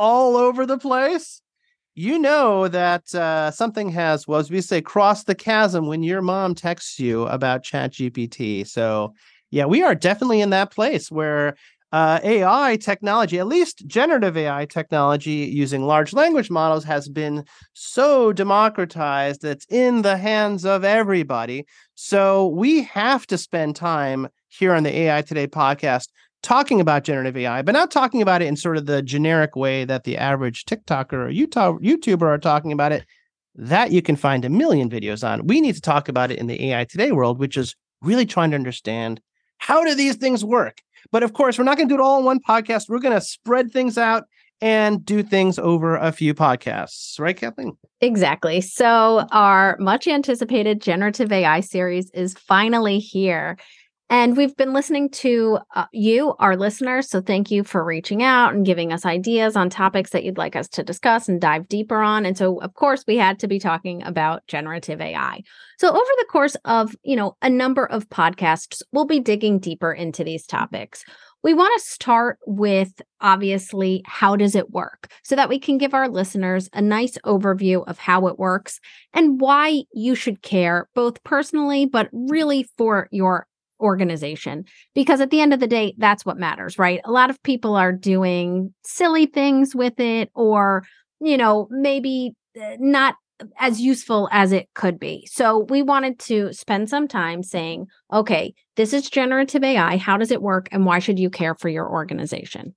all over the place. You know that uh, something has, well, as we say, crossed the chasm when your mom texts you about ChatGPT. So, yeah, we are definitely in that place where uh, AI technology, at least generative AI technology using large language models, has been so democratized that it's in the hands of everybody. So we have to spend time here on the AI Today podcast talking about generative AI, but not talking about it in sort of the generic way that the average TikToker or YouTuber are talking about it. That you can find a million videos on. We need to talk about it in the AI Today world, which is really trying to understand how do these things work? But of course, we're not going to do it all in one podcast. We're going to spread things out and do things over a few podcasts, right, Kathleen? Exactly. So, our much anticipated generative AI series is finally here. And we've been listening to uh, you, our listeners. So thank you for reaching out and giving us ideas on topics that you'd like us to discuss and dive deeper on. And so, of course, we had to be talking about generative AI. So over the course of, you know, a number of podcasts, we'll be digging deeper into these topics. We want to start with obviously how does it work so that we can give our listeners a nice overview of how it works and why you should care both personally but really for your organization because at the end of the day that's what matters right? A lot of people are doing silly things with it or you know maybe eh, not as useful as it could be. So we wanted to spend some time saying okay this is generative ai how does it work and why should you care for your organization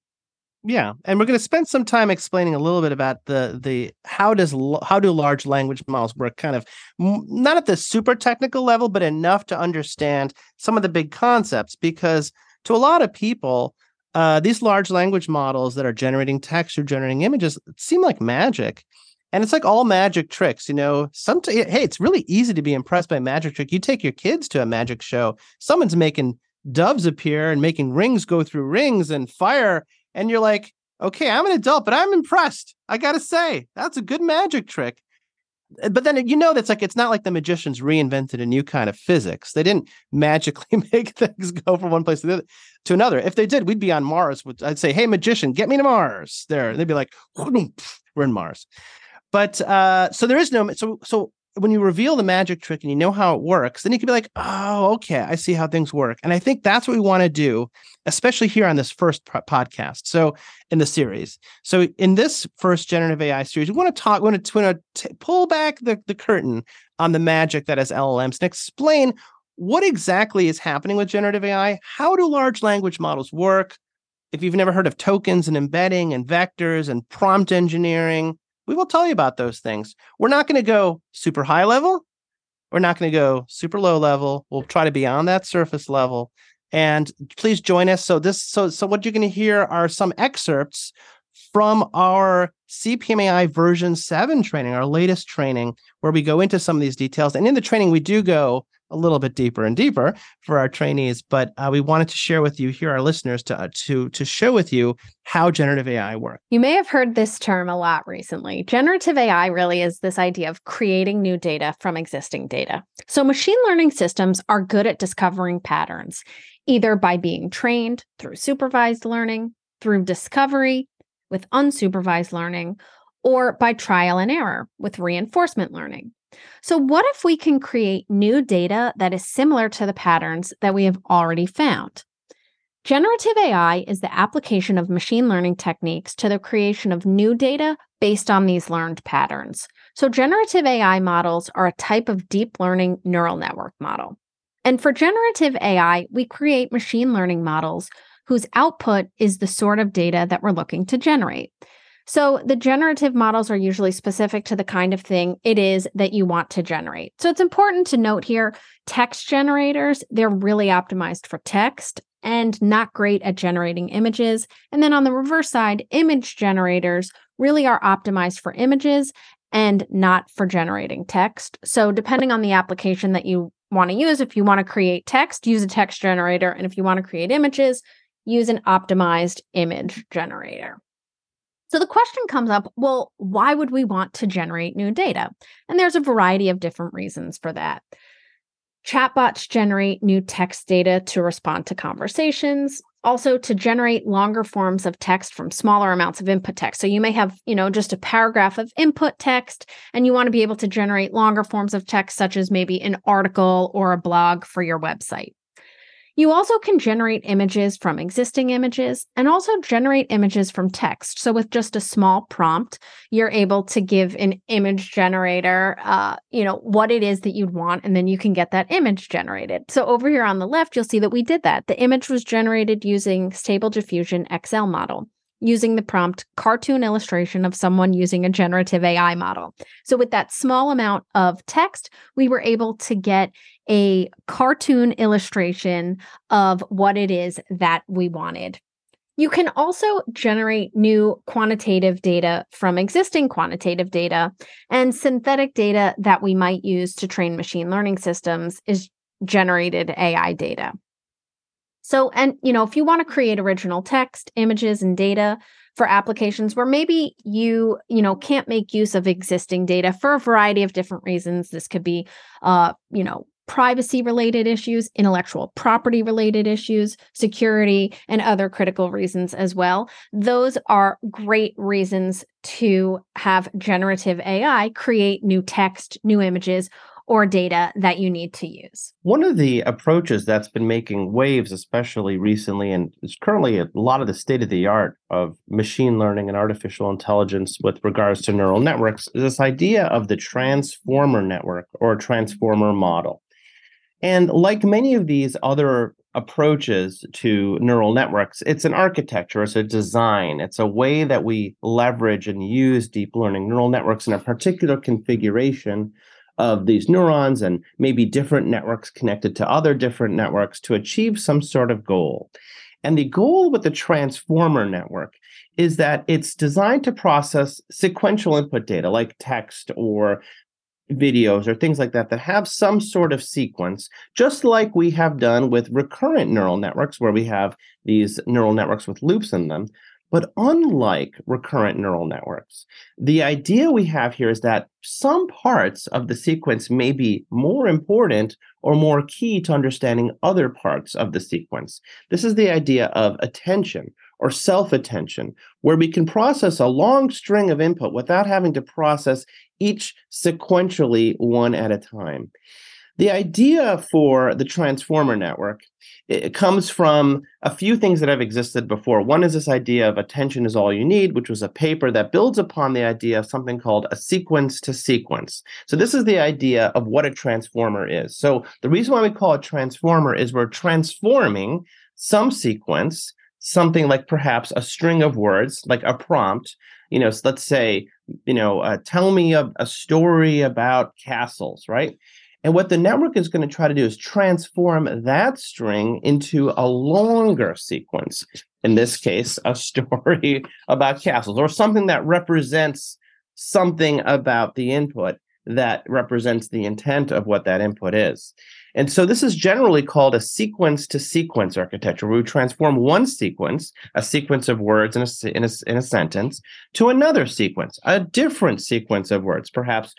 yeah, and we're going to spend some time explaining a little bit about the the how does how do large language models work, kind of not at the super technical level, but enough to understand some of the big concepts. Because to a lot of people, uh, these large language models that are generating text or generating images seem like magic, and it's like all magic tricks. You know, some hey, it's really easy to be impressed by magic trick. You take your kids to a magic show, someone's making doves appear and making rings go through rings and fire and you're like, okay, I'm an adult, but I'm impressed. I gotta say, that's a good magic trick. Eh, but then you know that's like it's not like the magicians reinvented a new kind of physics. They didn't magically make things go from one place to, other, to another. If they did, we'd be on Mars. I'd say, "Hey, magician, get me to Mars." There, they'd be like, "We're in Mars." But uh, so there is no so so when you reveal the magic trick and you know how it works, then you can be like, oh, okay, I see how things work. And I think that's what we want to do, especially here on this first podcast. So in the series. So in this first generative AI series, we want to talk, we want to, want to t- pull back the, the curtain on the magic that is LLMs and explain what exactly is happening with generative AI. How do large language models work? If you've never heard of tokens and embedding and vectors and prompt engineering, we will tell you about those things. We're not going to go super high level. We're not going to go super low level. We'll try to be on that surface level. And please join us. So this, so so what you're going to hear are some excerpts from our CPMAI version 7 training, our latest training, where we go into some of these details. And in the training, we do go a little bit deeper and deeper for our trainees. But uh, we wanted to share with you here, our listeners, to uh, to to show with you how generative AI works. You may have heard this term a lot recently. Generative AI really is this idea of creating new data from existing data. So machine learning systems are good at discovering patterns, either by being trained through supervised learning, through discovery with unsupervised learning, or by trial and error with reinforcement learning. So, what if we can create new data that is similar to the patterns that we have already found? Generative AI is the application of machine learning techniques to the creation of new data based on these learned patterns. So, generative AI models are a type of deep learning neural network model. And for generative AI, we create machine learning models whose output is the sort of data that we're looking to generate. So the generative models are usually specific to the kind of thing it is that you want to generate. So it's important to note here text generators, they're really optimized for text. and not great at generating images. And then on the reverse side, image generators really are optimized for images and not for generating text. So, depending on the application that you want to use, if you want to create text, use a text generator. And if you want to create images, use an optimized image generator. So the question comes up well, why would we want to generate new data? And there's a variety of different reasons for that. Chatbots generate new text data to respond to conversations, also to generate longer forms of text from smaller amounts of input text. So you may have, you know, just a paragraph of input text and you want to be able to generate longer forms of text such as maybe an article or a blog for your website. You also can generate images from existing images and also generate images from text. So, with just a small prompt, you're able to give an image generator, uh, you know, what it is that you'd want, and then you can get that image generated. So, over here on the left, you'll see that we did that. The image was generated using Stable Diffusion XL model using the prompt cartoon illustration of someone using a generative AI model. So, with that small amount of text, we were able to get a cartoon illustration of what it is that we wanted. You can also generate new quantitative data from existing quantitative data, and synthetic data that we might use to train machine learning systems is generated AI data. So, and you know, if you want to create original text, images, and data for applications where maybe you, you know, can't make use of existing data for a variety of different reasons, this could be, uh, you know, privacy related issues, intellectual property related issues, security, and other critical reasons as well. Those are great reasons to have generative AI create new text, new images, or data that you need to use. One of the approaches that's been making waves, especially recently, and is currently a lot of the state of the art of machine learning and artificial intelligence with regards to neural networks, is this idea of the transformer network or transformer model. And like many of these other approaches to neural networks, it's an architecture, it's a design, it's a way that we leverage and use deep learning neural networks in a particular configuration of these neurons and maybe different networks connected to other different networks to achieve some sort of goal. And the goal with the transformer network is that it's designed to process sequential input data like text or videos or things like that that have some sort of sequence, just like we have done with recurrent neural networks, where we have these neural networks with loops in them. But unlike recurrent neural networks, the idea we have here is that some parts of the sequence may be more important or more key to understanding other parts of the sequence. This is the idea of attention or self attention, where we can process a long string of input without having to process each sequentially one at a time. The idea for the transformer network it comes from a few things that have existed before. One is this idea of attention is all you need, which was a paper that builds upon the idea of something called a sequence to sequence. So this is the idea of what a transformer is. So the reason why we call it transformer is we're transforming some sequence, something like perhaps a string of words, like a prompt. You know, let's say, you know, uh, tell me a, a story about castles, right? And what the network is going to try to do is transform that string into a longer sequence. In this case, a story about castles or something that represents something about the input that represents the intent of what that input is. And so this is generally called a sequence to sequence architecture, where we transform one sequence, a sequence of words in a, in a, in a sentence, to another sequence, a different sequence of words, perhaps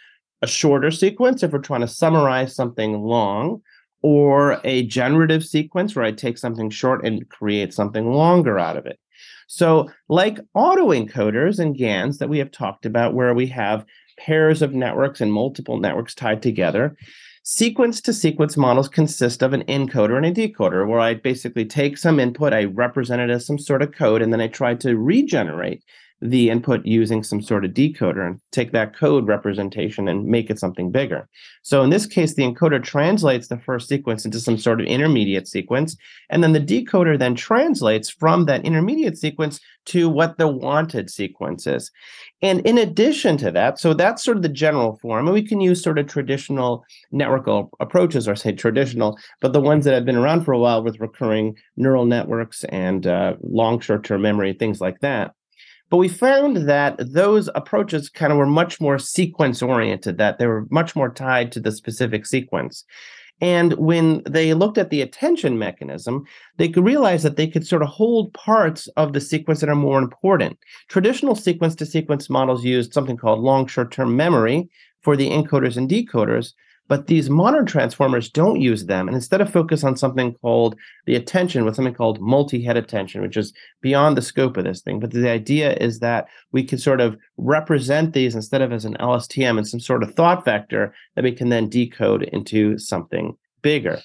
a shorter sequence if we're trying to summarize something long, or a generative sequence where I take something short and create something longer out of it. So, like autoencoders and GANs that we have talked about, where we have pairs of networks and multiple networks tied together, sequence to sequence models consist of an encoder and a decoder, where I basically take some input, I represent it as some sort of code, and then I try to regenerate the input using some sort of decoder and take that code representation and make it something bigger. So in this case, the encoder translates the first sequence into some sort of intermediate sequence, and then the decoder then translates from that intermediate sequence to what the wanted sequence is. And in addition to that, so that's sort of the general form, and we can use sort of traditional network approaches, or say traditional, but the ones that have been around for a while with recurring neural networks and uh, long short-term memory, things like that. But we found that those approaches kind of were much more sequence oriented, that they were much more tied to the specific sequence. And when they looked at the attention mechanism, they could realize that they could sort of hold parts of the sequence that are more important. Traditional sequence to sequence models used something called long short term memory for the encoders and decoders, but these modern transformers don't use them and instead of focus on something called the attention with something called multi-head attention, which is beyond the scope of this thing. But the idea is that we can sort of represent these instead of as an LSTM and some sort of thought vector that we can then decode into something bigger.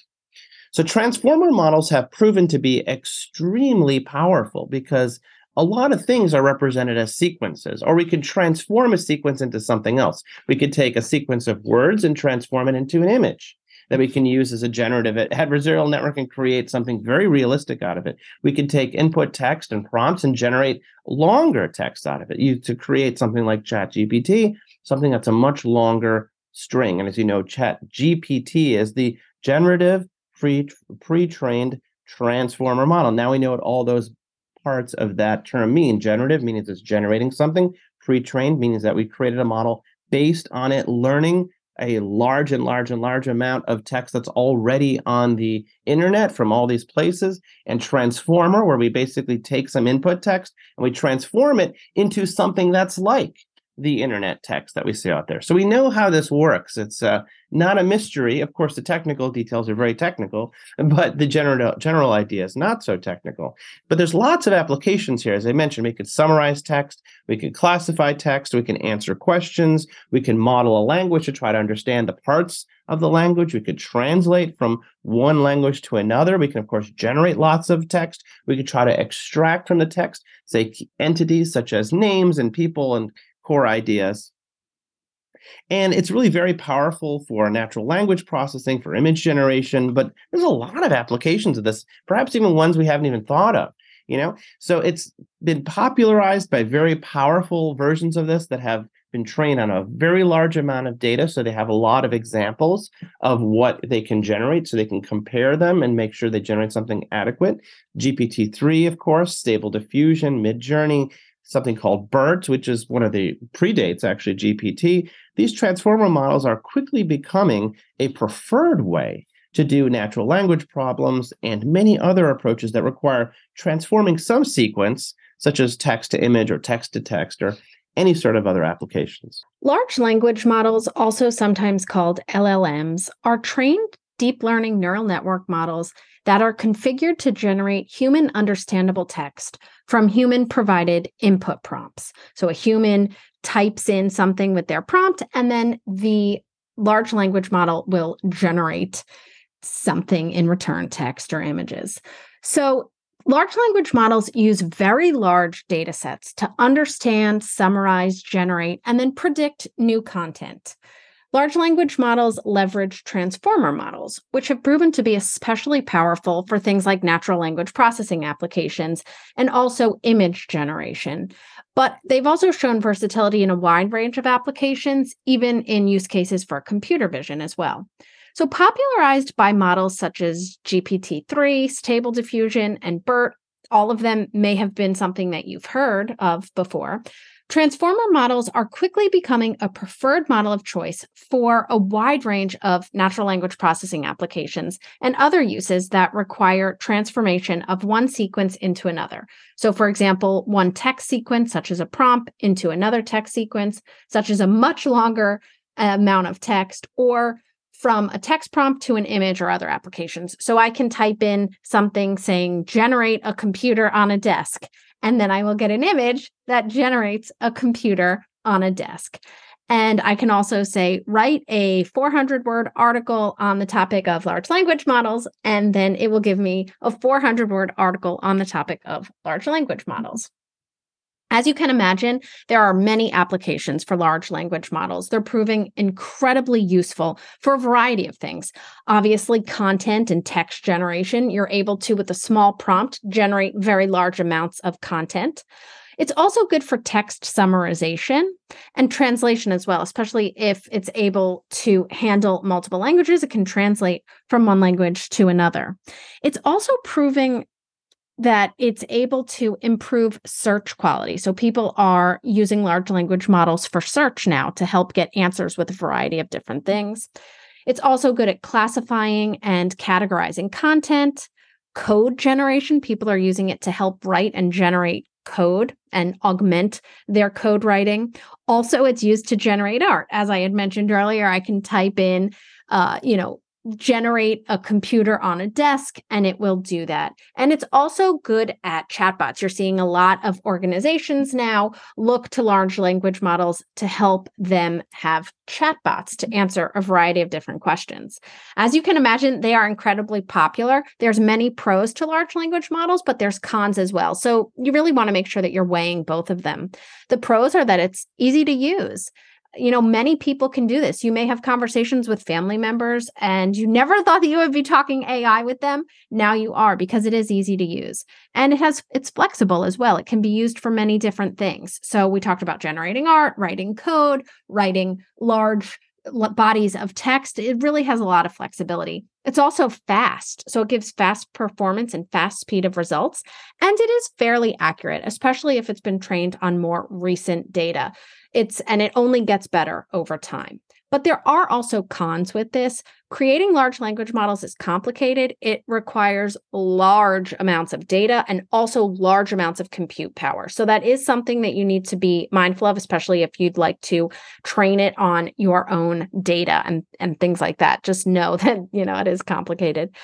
So transformer models have proven to be extremely powerful because a lot of things are represented as sequences, or we could transform a sequence into something else. We could take a sequence of words and transform it into an image that we can use as a generative adversarial network and create something very realistic out of it. We could take input text and prompts and generate longer text out of it. You to create something like Chat GPT, something that's a much longer string. And as you know, Chat GPT is the generative pre pre-trained transformer model. Now we know what all those parts of that term mean. Generative means it's generating something. Pre-trained means that we created a model based on it learning a large and large and large amount of text that's already on the internet from all these places and transformer where we basically take some input text and we transform it into something that's like the internet text that we see out there. So we know how this works. It's uh, not a mystery. Of course, the technical details are very technical, but the general general idea is not so technical. But there's lots of applications here. As I mentioned, we could summarize text, we could classify text, we can answer questions, we can model a language to try to understand the parts of the language. We could translate from one language to another. We can, of course, generate lots of text. We could try to extract from the text, say, entities such as names and people and core ideas. And it's really very powerful for natural language processing, for image generation, but there's a lot of applications of this, perhaps even ones we haven't even thought of. You know, so it's been popularized by very powerful versions of this that have been trained on a very large amount of data. So they have a lot of examples of what they can generate so they can compare them and make sure they generate something adequate. GPT-3, of course, stable diffusion, Midjourney, something called BERT, which is one of the predates actually GPT. These transformer models are quickly becoming a preferred way to do natural language problems and many other approaches that require transforming some sequence, such as text to image or text to text or any sort of other applications. Large language models, also sometimes called LLMs, are trained deep learning neural network models that are configured to generate human understandable text from human provided input prompts. So a human types in something with their prompt, and then the large language model will generate something in return text or images. So Large language models use very large data sets to understand, summarize, generate, and then predict new content. Large language models leverage transformer models, which have proven to be especially powerful for things like natural language processing applications and also image generation. But they've also shown versatility in a wide range of applications, even in use cases for computer vision as well. So, popularized by models such as GPT 3, Stable Diffusion, and BERT, all of them may have been something that you've heard of before. Transformer models are quickly becoming a preferred model of choice for a wide range of natural language processing applications and other uses that require transformation of one sequence into another. So, for example, one text sequence, such as a prompt, into another text sequence, such as a much longer amount of text, or from a text prompt to an image or other applications. So I can type in something saying generate a computer on a desk and then I will get an image that generates a computer on a desk. And I can also say, write a 400 word article on the topic of large language models, and then it will give me a 400 word article on the topic of large language models. As you can imagine, there are many applications for large language models. They're proving incredibly useful for a variety of things. Obviously, content and text generation, you're able to, with a small prompt, generate very large amounts of content. It's also good for text summarization and translation as well, especially if it's able to handle multiple languages. It can translate from one language to another. It's also proving that it's able to improve search quality. So people are using large language models for search now to help get answers with a variety of different things. It's also good at classifying and categorizing content, code generation. People are using it to help write and generate code and augment their code writing. Also, it's used to generate art. As I had mentioned earlier, I can type in, uh, you know, generate a computer on a desk and it will do that. And it's also good at chatbots. You're seeing a lot of organizations now look to large language models to help them have chatbots to answer a variety of different questions. As you can imagine, they are incredibly popular. There's many pros to large language models, but there's cons as well. So you really want to make sure that you're weighing both of them. The pros are that it's easy to use you know, many people can do this. You may have conversations with family members and you never thought that you would be talking AI with them. Now you are because it is easy to use. And it has it's flexible as well. It can be used for many different things. So we talked about generating art, writing code, writing large bodies of text. It really has a lot of flexibility. It's also fast. So it gives fast performance and fast speed of results. And it is fairly accurate, especially if it's been trained on more recent data. It's and it only gets better over time. But there are also cons with this. Creating large language models is complicated. It requires large amounts of data and also large amounts of compute power. So, that is something that you need to be mindful of, especially if you'd like to train it on your own data and, and things like that. Just know that, you know, it is complicated.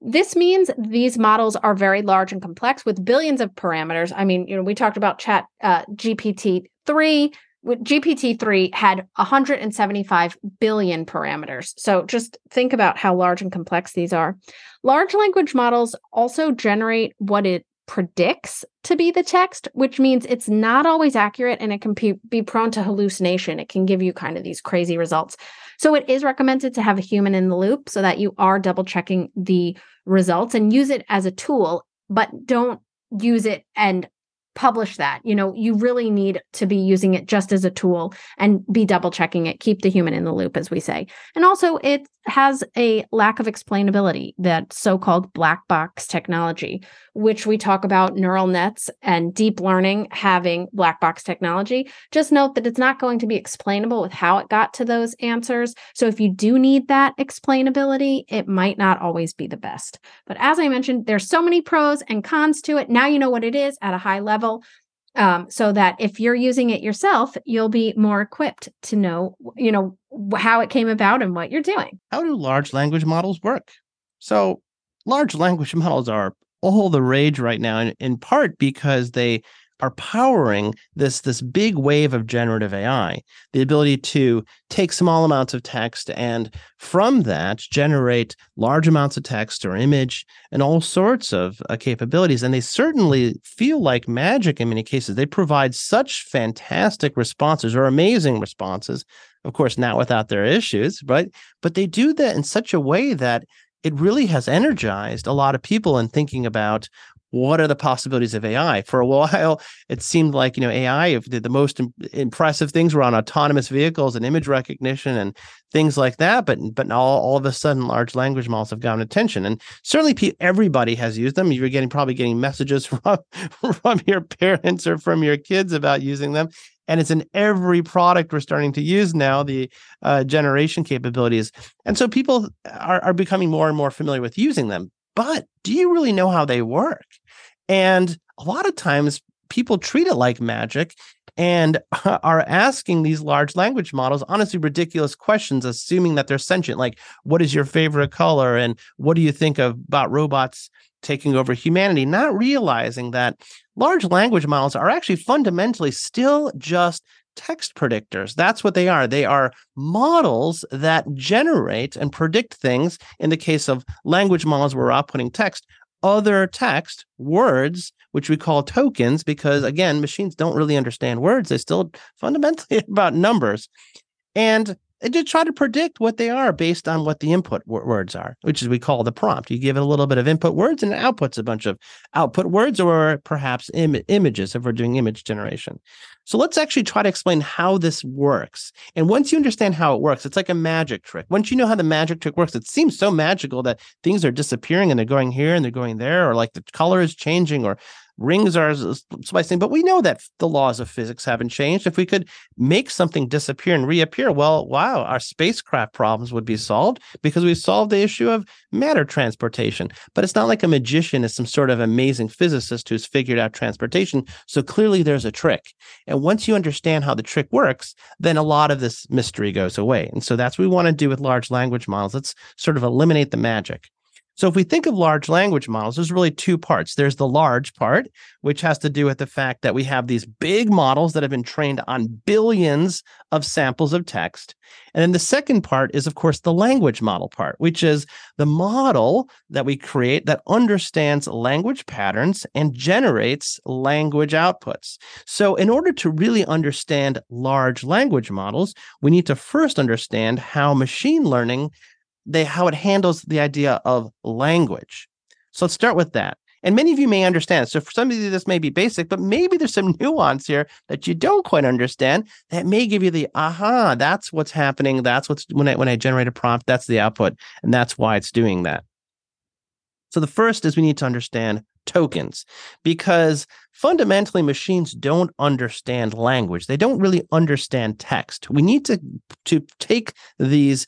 This means these models are very large and complex with billions of parameters. I mean, you know, we talked about chat uh, GPT 3 GPT-3 had 175 billion parameters. So just think about how large and complex these are. Large language models also generate what it predicts to be the text, which means it's not always accurate and it can be prone to hallucination. It can give you kind of these crazy results. So it is recommended to have a human in the loop so that you are double checking the results and use it as a tool, but don't use it and publish that. You know, you really need to be using it just as a tool and be double checking it, keep the human in the loop, as we say. And also, it has a lack of explainability, that so called black box technology, which we talk about neural nets and deep learning having black box technology. Just note that it's not going to be explainable with how it got to those answers. So if you do need that explainability, it might not always be the best. But as I mentioned, there's so many pros and cons to it. Now you know what it is at a high level um, so that if you're using it yourself, you'll be more equipped to know, you know, how it came about and what you're doing. How do large language models work? So, large language models are all the rage right now, in, in part because they are powering this this big wave of generative AI, the ability to take small amounts of text and from that generate large amounts of text or image and all sorts of uh, capabilities. And they certainly feel like magic in many cases. They provide such fantastic responses or amazing responses. Of course, not without their issues, but but they do that in such a way that it really has energized a lot of people in thinking about what are the possibilities of AI? For a while, it seemed like you know AI did the most impressive things were on autonomous vehicles and image recognition and things like that. But but all, all of a sudden, large language models have gotten attention, and certainly everybody has used them. You're getting probably getting messages from from your parents or from your kids about using them. And it's in every product we're starting to use now, the uh, generation capabilities. And so people are, are becoming more and more familiar with using them. But do you really know how they work? And a lot of times people treat it like magic and are asking these large language models honestly ridiculous questions assuming that they're sentient like what is your favorite color and what do you think of, about robots taking over humanity not realizing that large language models are actually fundamentally still just text predictors that's what they are they are models that generate and predict things in the case of language models we're outputting text other text, words, which we call tokens, because again, machines don't really understand words. They still fundamentally about numbers. And to try to predict what they are based on what the input w- words are, which is we call the prompt. You give it a little bit of input words and it outputs a bunch of output words or perhaps Im- images if we're doing image generation. So let's actually try to explain how this works. And once you understand how it works, it's like a magic trick. Once you know how the magic trick works, it seems so magical that things are disappearing and they're going here and they're going there, or like the color is changing, or rings are splicing, but we know that the laws of physics haven't changed. If we could make something disappear and reappear, well, wow, our spacecraft problems would be solved because we've solved the issue of matter transportation. But it's not like a magician is some sort of amazing physicist who's figured out transportation. So clearly there's a trick. And once you understand how the trick works, then a lot of this mystery goes away. And so that's what we want to do with large language models. Let's sort of eliminate the magic. So if we think of large language models, there's really two parts. There's the large part, which has to do with the fact that we have these big models that have been trained on billions of samples of text. And then the second part is, of course, the language model part, which is the model that we create that understands language patterns and generates language outputs. So in order to really understand large language models, we need to first understand how machine learning they how it handles the idea of language. So let's start with that. And many of you may understand. So for some of you, this may be basic, but maybe there's some nuance here that you don't quite understand that may give you the aha, that's what's happening. That's what's when I when I generate a prompt, that's the output, and that's why it's doing that. So the first is we need to understand tokens because fundamentally machines don't understand language. They don't really understand text. We need to to take these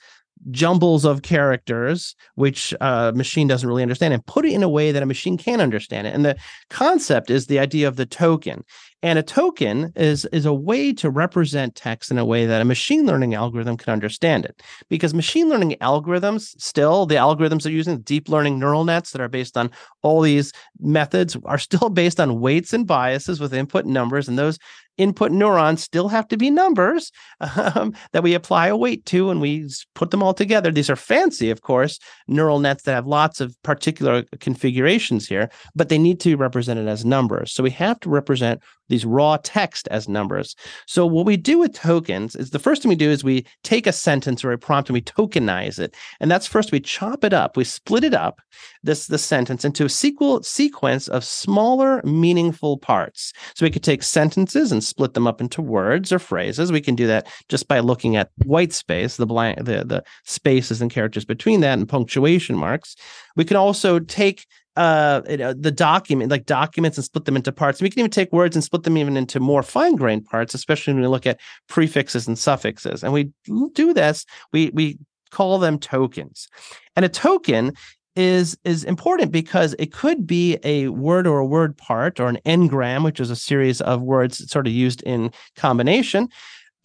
jumbles of characters, which a uh, machine doesn't really understand, and put it in a way that a machine can understand it. And the concept is the idea of the token. And a token is, is a way to represent text in a way that a machine learning algorithm can understand it. Because machine learning algorithms, still, the algorithms they're using, deep learning neural nets that are based on all these methods, are still based on weights and biases with input numbers. And those input neurons still have to be numbers um, that we apply a weight to and we put them all together. These are fancy, of course, neural nets that have lots of particular configurations here, but they need to be represented as numbers. So we have to represent these raw text as numbers. So what we do with tokens is the first thing we do is we take a sentence or a prompt and we tokenize it. And that's first we chop it up, we split it up, this the sentence into a sequel sequence of smaller meaningful parts. So we could take sentences and split them up into words or phrases. We can do that just by looking at white space, the blank the the spaces and characters between that and punctuation marks. We can also take uh, know, the document, like documents, and split them into parts. We can even take words and split them even into more fine grained parts, especially when we look at prefixes and suffixes. And we do this. We we call them tokens, and a token is is important because it could be a word or a word part or an n-gram, which is a series of words sort of used in combination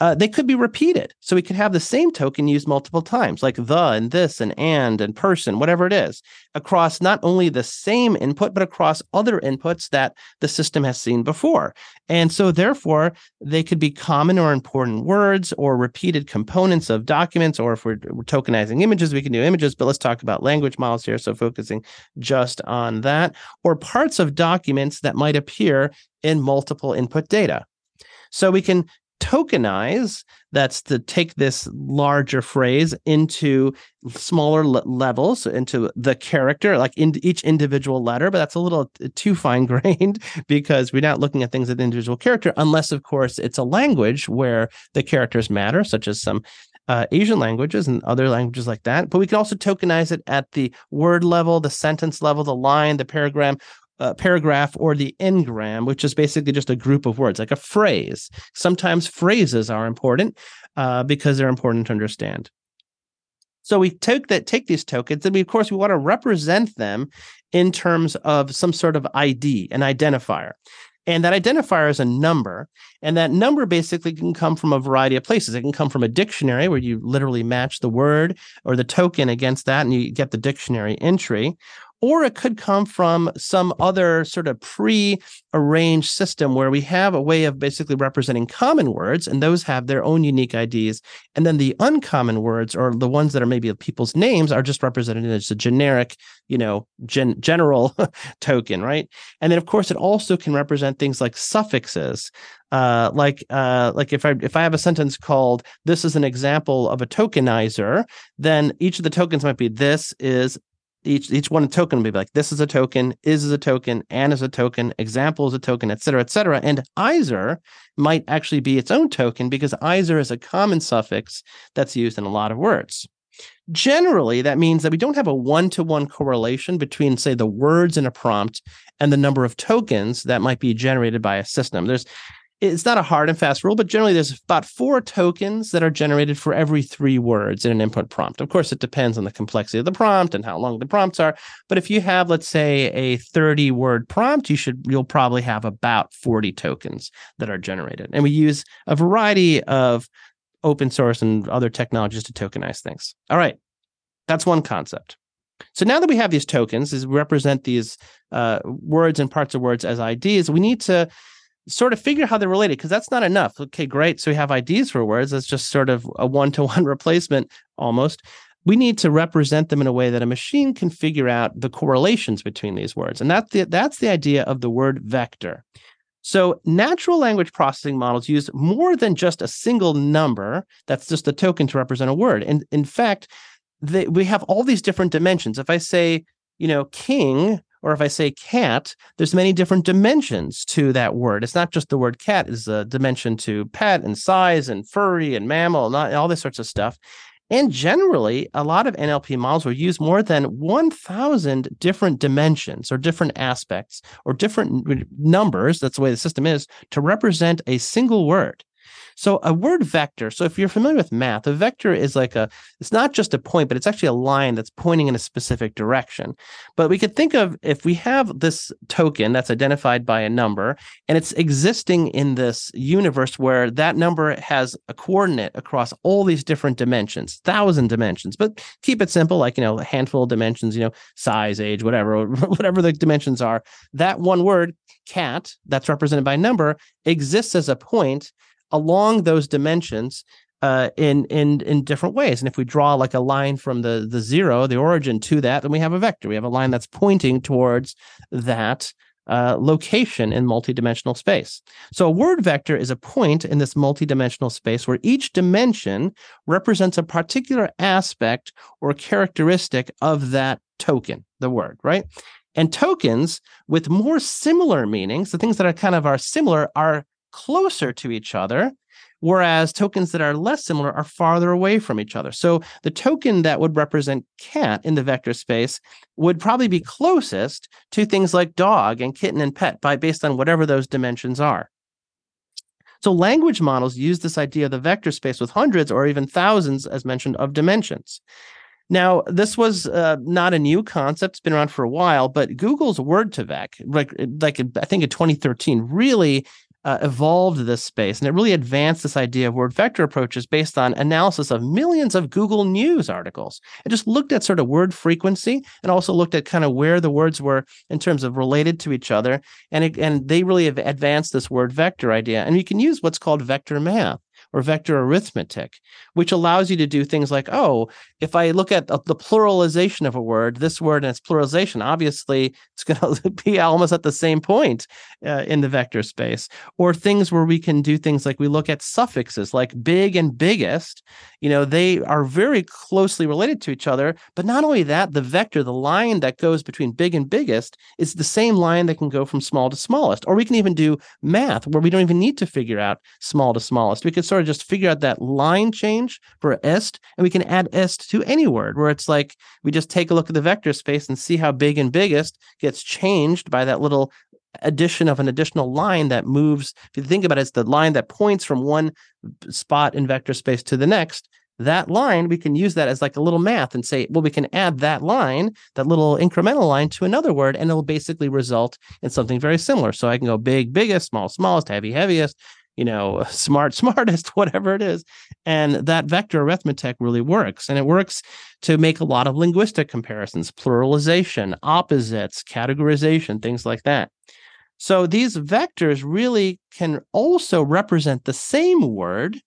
uh, they could be repeated. So we could have the same token used multiple times, like the and this and and and person, whatever it is, across not only the same input, but across other inputs that the system has seen before. And so therefore, they could be common or important words or repeated components of documents, or if we're, we're tokenizing images, we can do images, but let's talk about language models here. So focusing just on that, or parts of documents that might appear in multiple input data. So we can tokenize that's to take this larger phrase into smaller levels into the character like in each individual letter but that's a little too fine grained because we're not looking at things at the individual character unless of course it's a language where the characters matter such as some uh, Asian languages and other languages like that. But we can also tokenize it at the word level, the sentence level, the line, the paragraph, uh, paragraph or the n-gram, which is basically just a group of words, like a phrase. Sometimes phrases are important uh, because they're important to understand. So we take that, take these tokens, and we, of course, we want to represent them in terms of some sort of ID, an identifier. And that identifier is a number. And that number basically can come from a variety of places. It can come from a dictionary where you literally match the word or the token against that and you get the dictionary entry or it could come from some other sort of pre-arranged system where we have a way of basically representing common words and those have their own unique IDs and then the uncommon words or the ones that are maybe people's names are just represented as a generic you know gen- general token right? And then of course it also can represent things like suffixes uh, like uh, like if I if I have a sentence called "This is an example of a tokenizer," then each of the tokens might be "This is each each one token will be like this is a token, is is a token, and is a token, example is a token, et cetera, et cetera. And izer might actually be its own token because izer is a common suffix that's used in a lot of words. Generally, that means that we don't have a one-to-one correlation between, say, the words in a prompt and the number of tokens that might be generated by a system. There's it's not a hard and fast rule, but generally there's about four tokens that are generated for every three words in an input prompt. Of course, it depends on the complexity of the prompt and how long the prompts are. But if you have, let's say, a 30 word prompt, you should you'll probably have about 40 tokens that are generated. And we use a variety of open source and other technologies to tokenize things. All right. That's one concept. So now that we have these tokens, is represent these uh, words and parts of words as IDs, we need to sort of figure how they're related because that's not enough. Okay, great. So we have IDs for words. That's just sort of a one to one replacement almost. We need to represent them in a way that a machine can figure out the correlations between these words. And that's the, that's the idea of the word vector. So natural language processing models use more than just a single number. That's just a token to represent a word. And in fact, they, we have all these different dimensions. If I say, you know, king, or if I say cat, there's many different dimensions to that word. It's not just the word cat is a dimension to pet and size and furry and mammal and all this sorts of stuff. And generally, a lot of NLP models will use more than 1,000 different dimensions or different aspects or different numbers. That's the way the system is to represent a single word. So a word vector. So if you're familiar with math, a vector is like a, it's not just a point, but it's actually a line that's pointing in a specific direction. But we could think of if we have this token that's identified by a number and it's existing in this universe where that number has a coordinate across all these different dimensions, thousand dimensions, but keep it simple, like, you know, a handful of dimensions, you know, size, age, whatever, whatever the dimensions are. That one word, cat, that's represented by number, exists as a point along those dimensions uh, in in in different ways. And if we draw like a line from the the zero, the origin to that, then we have a vector. We have a line that's pointing towards that uh, location in multidimensional space. So a word vector is a point in this multidimensional space where each dimension represents a particular aspect or characteristic of that token, the word, right? And tokens with more similar meanings, the things that are kind of are similar, are closer to each other, whereas tokens that are less similar are farther away from each other. So the token that would represent cat in the vector space would probably be closest to things like dog and kitten and pet by based on whatever those dimensions are. So language models use this idea of the vector space with hundreds or even thousands, as mentioned, of dimensions. Now, this was uh, not a new concept; it's been around for a while. But Google's Word2Vec, like like I think in 2013, really uh, evolved this space and it really advanced this idea of word vector approaches based on analysis of millions of Google News articles. It just looked at sort of word frequency and also looked at kind of where the words were in terms of related to each other. And, it, and they really have advanced this word vector idea. And you can use what's called vector math or vector arithmetic, which allows you to do things like, oh, if I look at the pluralization of a word, this word and its pluralization, obviously it's going to be almost at the same point uh, in the vector space. Or things where we can do things like we look at suffixes like big and biggest, you know, they are very closely related to each other. But not only that, the vector, the line that goes between big and biggest, is the same line that can go from small to smallest. Or we can even do math where we don't even need to figure out small to smallest. We could sort of just figure out that line change for est, and we can add est to any word where it's like we just take a look at the vector space and see how big and biggest gets changed by that little addition of an additional line that moves. If you think about it, it's the line that points from one spot in vector space to the next. That line, we can use that as like a little math and say, well, we can add that line, that little incremental line to another word, and it'll basically result in something very similar. So I can go big, biggest, small, smallest, heavy, heaviest, you know, smart, smartest, whatever it is. And that vector arithmetic really works. And it works to make a lot of linguistic comparisons, pluralization, opposites, categorization, things like that. So these vectors really can also represent the same word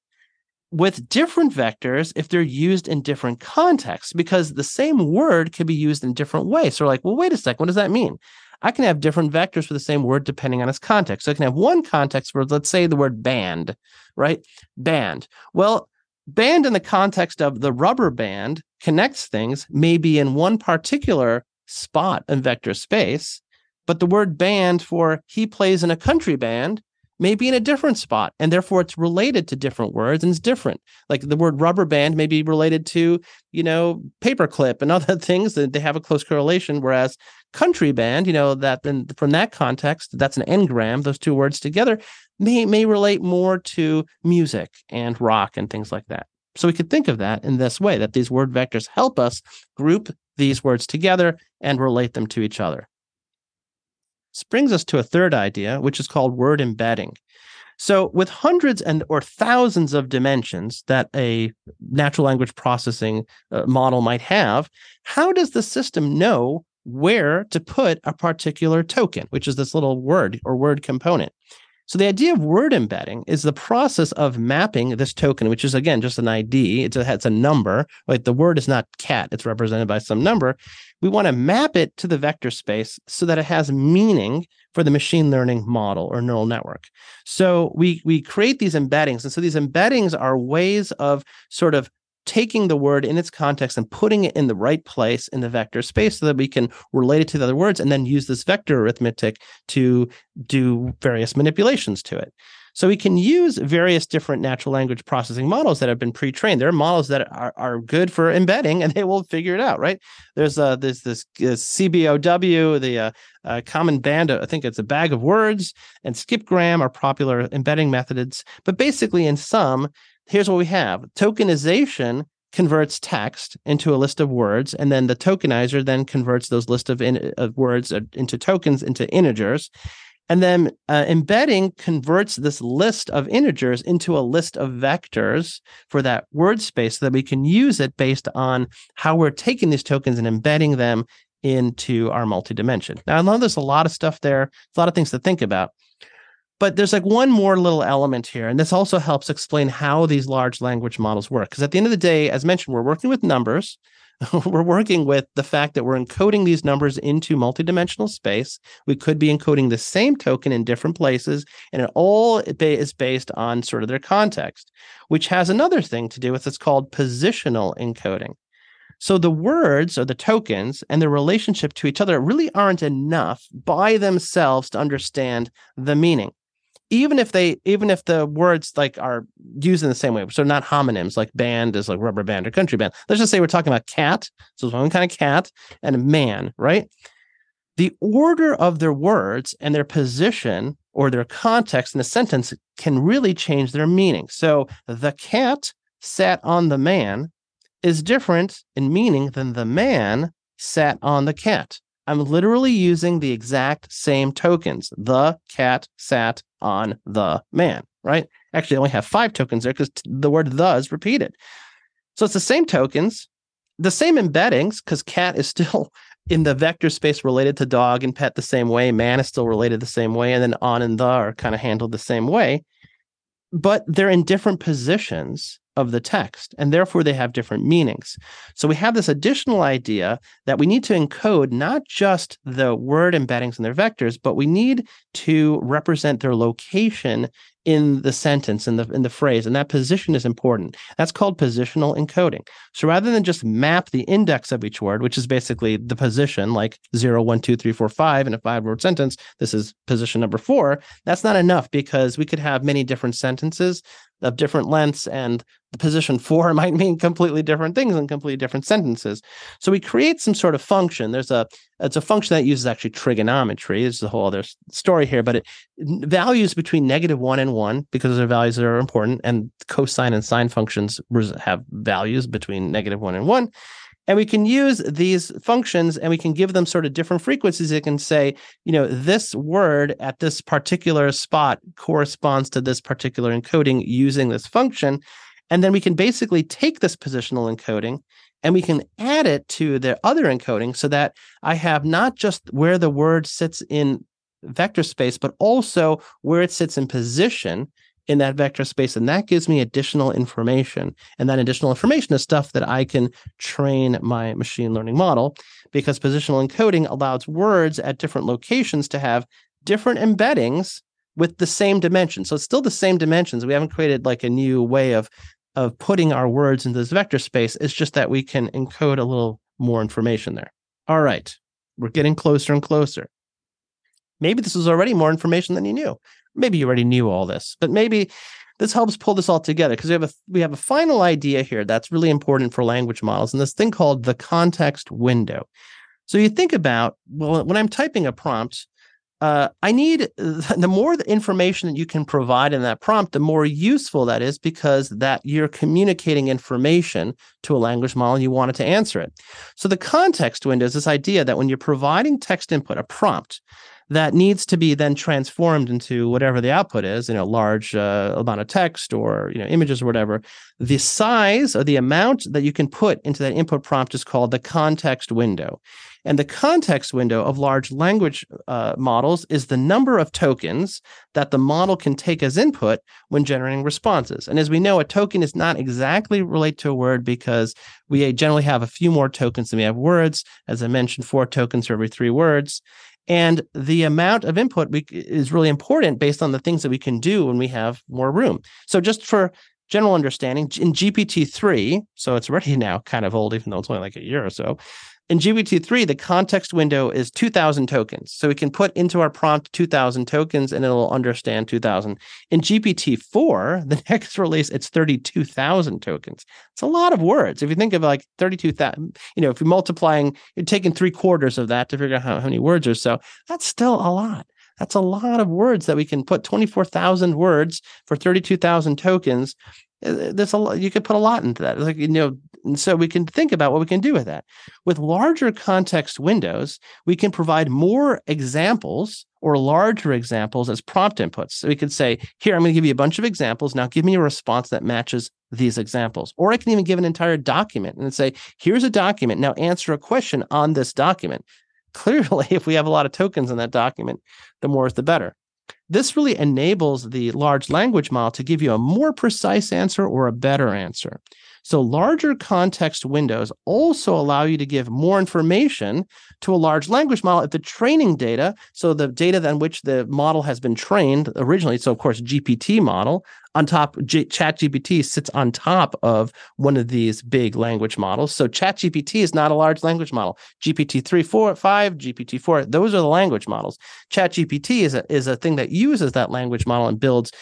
with different vectors if they're used in different contexts, because the same word can be used in different ways. So, like, well, wait a second, what does that mean? I can have different vectors for the same word depending on its context. So I can have one context for, let's say, the word band, right? Band. Well, band in the context of the rubber band connects things, maybe in one particular spot in vector space. But the word band for he plays in a country band may be in a different spot and therefore it's related to different words and it's different. Like the word rubber band may be related to you know paperclip and other things that they have a close correlation whereas country band you know that then from that context that's an n-gram those two words together may may relate more to music and rock and things like that. So we could think of that in this way that these word vectors help us group these words together and relate them to each other this brings us to a third idea, which is called word embedding. So, with hundreds and or thousands of dimensions that a natural language processing uh, model might have, how does the system know where to put a particular token, which is this little word or word component? So the idea of word embedding is the process of mapping this token, which is again just an ID. It's a, it's a number. Like the word is not cat; it's represented by some number. We want to map it to the vector space so that it has meaning for the machine learning model or neural network. So we we create these embeddings, and so these embeddings are ways of sort of taking the word in its context and putting it in the right place in the vector space so that we can relate it to the other words and then use this vector arithmetic to do various manipulations to it. So we can use various different natural language processing models that have been pre-trained. There are models that are, are good for embedding, and they will figure it out. Right? There's uh, there's this, this CBOW, the uh, uh, common band. I think it's a bag of words, and skipgram are popular embedding methods. But basically, in sum, here's what we have tokenization converts text into a list of words and then the tokenizer then converts those list of, in, of words uh, into tokens into integers and then uh, embedding converts this list of integers into a list of vectors for that word space so that we can use it based on how we're taking these tokens and embedding them into our multi-dimension. Now, I know there's a lot of stuff there, a lot of things to think about. But there's like one more little element here, and this also helps explain how these large language models work. Because at the end of the day, as mentioned, we're working with numbers. we're working with the fact that we're encoding these numbers into multidimensional space. We could be encoding the same token in different places, and it all is based on sort of their context, which has another thing to do with it's called positional encoding. So the words or the tokens and their relationship to each other really aren't enough by themselves to understand the meaning even if they even if the words like are used in the same way so not homonyms like band is like rubber band or country band. Let's just say we're talking about cat. So it's one kind of cat and a man right? The order of their words and their position or their context in a sentence can really change their meaning. So the cat sat on the man is different in meaning than the man sat on the cat I'm literally using the exact same tokens. The cat sat on the man, right? Actually, I only have five tokens there because the word the is repeated. So it's the same tokens, the same embeddings, because cat is still in the vector space related to dog and pet the same way. Man is still related the same way. And then on and the are kind of handled the same way. But they're in different positions of the text, and therefore they have different meanings. So we have this additional idea that we need to encode not just the word embeddings and their vectors, but we need to represent their location in the sentence in the in the phrase and that position is important that's called positional encoding so rather than just map the index of each word which is basically the position like 0 1 2 3 4 5 in a five word sentence this is position number 4 that's not enough because we could have many different sentences of different lengths and the position four might mean completely different things in completely different sentences. So we create some sort of function. There's a it's a function that uses actually trigonometry it's a whole other story here but it values between negative one and one because their values are important and cosine and sine functions have values between negative one and one And we can use these functions and we can give them sort of different frequencies. It can say, you know, this word at this particular spot corresponds to this particular encoding using this function. And then we can basically take this positional encoding and we can add it to the other encoding so that I have not just where the word sits in vector space, but also where it sits in position in that vector space. And that gives me additional information. And that additional information is stuff that I can train my machine learning model because positional encoding allows words at different locations to have different embeddings with the same dimension. So it's still the same dimensions. We haven't created like a new way of of putting our words into this vector space. It's just that we can encode a little more information there. All right. We're getting closer and closer. Maybe this is already more information than you knew maybe you already knew all this, but maybe this helps pull this all together because we have a we have a final idea here that's really important for language models and this thing called the context window. So you think about well when I'm typing a prompt, uh, I need the more the information that you can provide in that prompt, the more useful that is because that you're communicating information to a language model and you want it to answer it. So the context window is this idea that when you're providing text input, a prompt, that needs to be then transformed into whatever the output is, you know, large uh, amount of text or you know images or whatever. The size or the amount that you can put into that input prompt is called the context window. And the context window of large language uh, models is the number of tokens that the model can take as input when generating responses. And as we know, a token is not exactly related to a word because we generally have a few more tokens than we have words. As I mentioned, four tokens for every three words. And the amount of input we, is really important based on the things that we can do when we have more room. So, just for general understanding, in GPT-3, so it's already now kind of old, even though it's only like a year or so, in GPT-3, the context window is 2,000 tokens. So we can put into our prompt 2,000 tokens and it'll understand 2,000. In GPT-4, the next release, it's 32,000 tokens. It's a lot of words. If you think of like 32,000, you know, if you're multiplying, you're taking three quarters of that to figure out how, how many words or so, that's still a lot. That's a lot of words that we can put 24,000 words for 32,000 tokens. There's a lot, you could put a lot into that. Like, you know, and so we can think about what we can do with that. With larger context windows, we can provide more examples or larger examples as prompt inputs. So we could say, here, I'm going to give you a bunch of examples. Now give me a response that matches these examples. Or I can even give an entire document and say, here's a document. Now answer a question on this document. Clearly, if we have a lot of tokens in that document, the more is the better. This really enables the large language model to give you a more precise answer or a better answer. So larger context windows also allow you to give more information to a large language model if the training data, so the data on which the model has been trained originally, so of course GPT model on top G- ChatGPT sits on top of one of these big language models. So ChatGPT is not a large language model. GPT 3, 4, 5, GPT 4, those are the language models. ChatGPT is a, is a thing that uses that language model and builds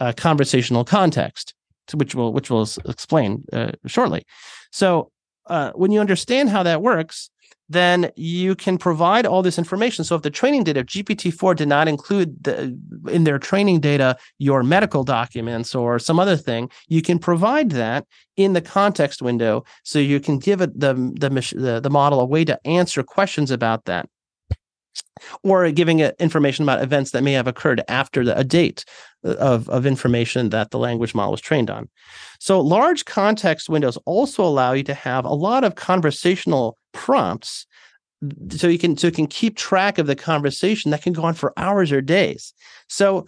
uh, conversational context which we'll which we'll explain uh, shortly. So uh, when you understand how that works, then you can provide all this information. So if the training data, if GPT-4 did not include the, in their training data your medical documents or some other thing, you can provide that in the context window. So you can give it the the the, the model a way to answer questions about that or giving information about events that may have occurred after the, a date uh, of, of information that the language model was trained on. So large context windows also allow you to have a lot of conversational prompts so you can so you can keep track of the conversation that can go on for hours or days. So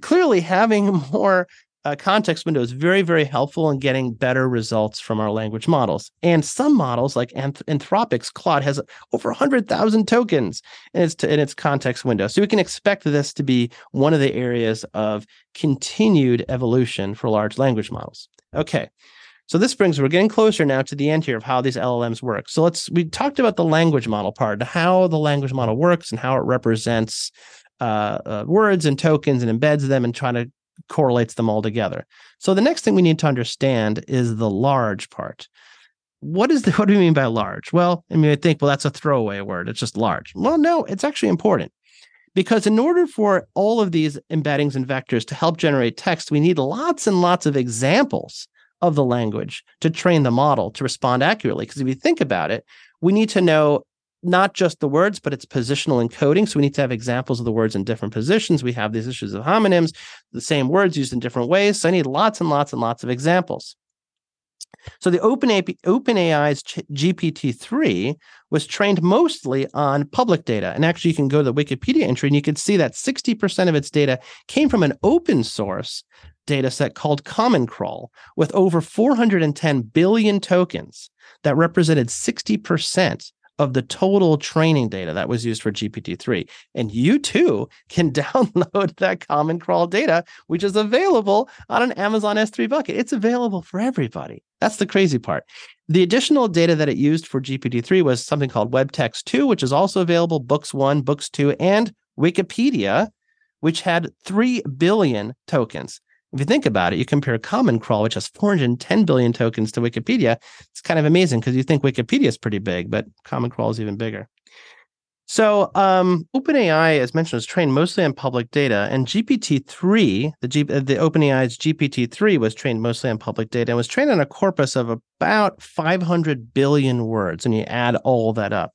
clearly having more uh, context window is very, very helpful in getting better results from our language models. And some models, like Anth- Anthropic's Claude, has over 100,000 tokens in its, t- in its context window. So we can expect this to be one of the areas of continued evolution for large language models. Okay. So this brings we're getting closer now to the end here of how these LLMs work. So let's we talked about the language model part, how the language model works and how it represents uh, uh, words and tokens and embeds them and trying to correlates them all together. So the next thing we need to understand is the large part. What is the what do we mean by large? Well, I mean I think well that's a throwaway word. It's just large. Well, no, it's actually important. Because in order for all of these embeddings and vectors to help generate text, we need lots and lots of examples of the language to train the model to respond accurately. Because if you think about it, we need to know not just the words, but its positional encoding. So we need to have examples of the words in different positions. We have these issues of homonyms, the same words used in different ways. So I need lots and lots and lots of examples. So the Open OpenAI's GPT-3 was trained mostly on public data. And actually, you can go to the Wikipedia entry and you can see that 60% of its data came from an open source data set called Common Crawl with over 410 billion tokens that represented 60% of the total training data that was used for GPT-3. And you too can download that Common Crawl data, which is available on an Amazon S3 bucket. It's available for everybody. That's the crazy part. The additional data that it used for GPT-3 was something called WebText 2, which is also available, Books 1, Books 2, and Wikipedia, which had 3 billion tokens. If you think about it, you compare Common Crawl, which has 410 billion tokens, to Wikipedia. It's kind of amazing because you think Wikipedia is pretty big, but Common Crawl is even bigger. So, um, OpenAI, as mentioned, was trained mostly on public data, and GPT-3, the G- uh, the OpenAI's GPT-3 was trained mostly on public data and was trained on a corpus of about 500 billion words, and you add all that up.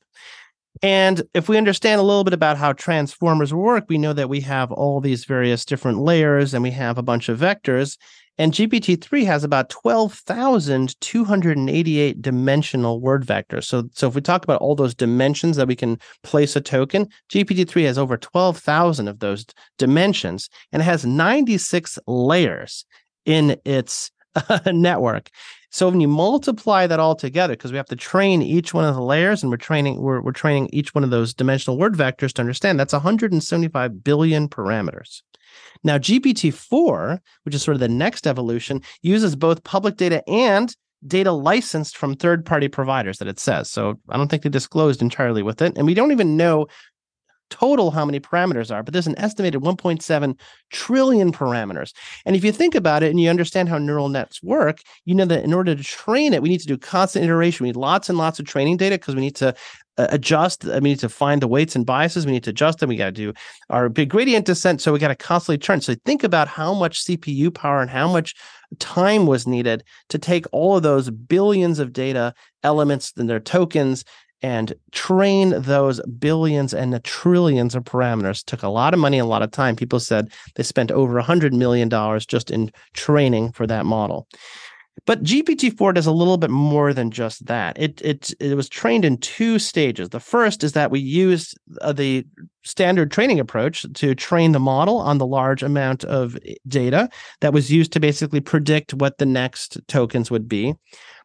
And if we understand a little bit about how transformers work, we know that we have all these various different layers and we have a bunch of vectors. And GPT-3 has about 12,288 dimensional word vectors. So, so if we talk about all those dimensions that we can place a token, GPT-3 has over 12,000 of those dimensions and has 96 layers in its uh, network. So when you multiply that all together, because we have to train each one of the layers, and we're training we're, we're training each one of those dimensional word vectors to understand that's 175 billion parameters. Now GPT-4, which is sort of the next evolution, uses both public data and data licensed from third-party providers that it says. So I don't think they disclosed entirely with it, and we don't even know total how many parameters are, but there's an estimated 1.7 trillion parameters. And if you think about it and you understand how neural nets work, you know that in order to train it, we need to do constant iteration. We need lots and lots of training data because we need to uh, adjust. We need to find the weights and biases. We need to adjust them. We got to do our big gradient descent. So we got to constantly turn. So think about how much CPU power and how much time was needed to take all of those billions of data elements and their tokens and train those billions and the trillions of parameters took a lot of money a lot of time people said they spent over a hundred million dollars just in training for that model but GPT-4 does a little bit more than just that. It it it was trained in two stages. The first is that we used uh, the standard training approach to train the model on the large amount of eh, data that was used to basically predict what the next tokens would be.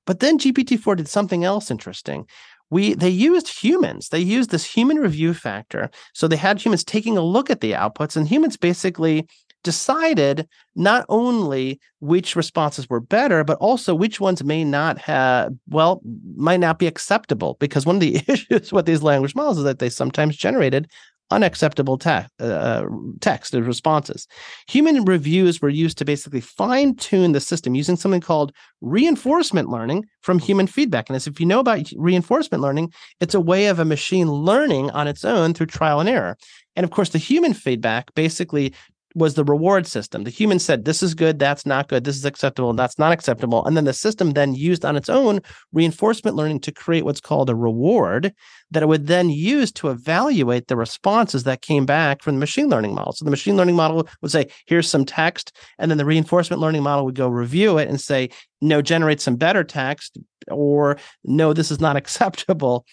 But then GPT-4 did something else interesting we they used humans. They used this human review factor. So they had humans taking a look at the outputs and humans basically decided not only which responses were better but also which ones may not have well might not be acceptable because one of the issues with these language models is that they sometimes generated unacceptable te- uh, text and responses. Human reviews were used to basically fine tune the system using something called reinforcement learning from human feedback. And as if you know about reinforcement learning, it's a way of a machine learning on its own through trial and error. And of course, the human feedback basically was the reward system. The human said, this is good, that's not good, this is acceptable, that's not acceptable. And then the system then used on its own reinforcement learning to create what's called a reward that it would then use to evaluate the responses that came back from the machine learning model. So the machine learning model would say, here's some text. And then the reinforcement learning model would go review it and say, no, generate some better text, or no, this is not acceptable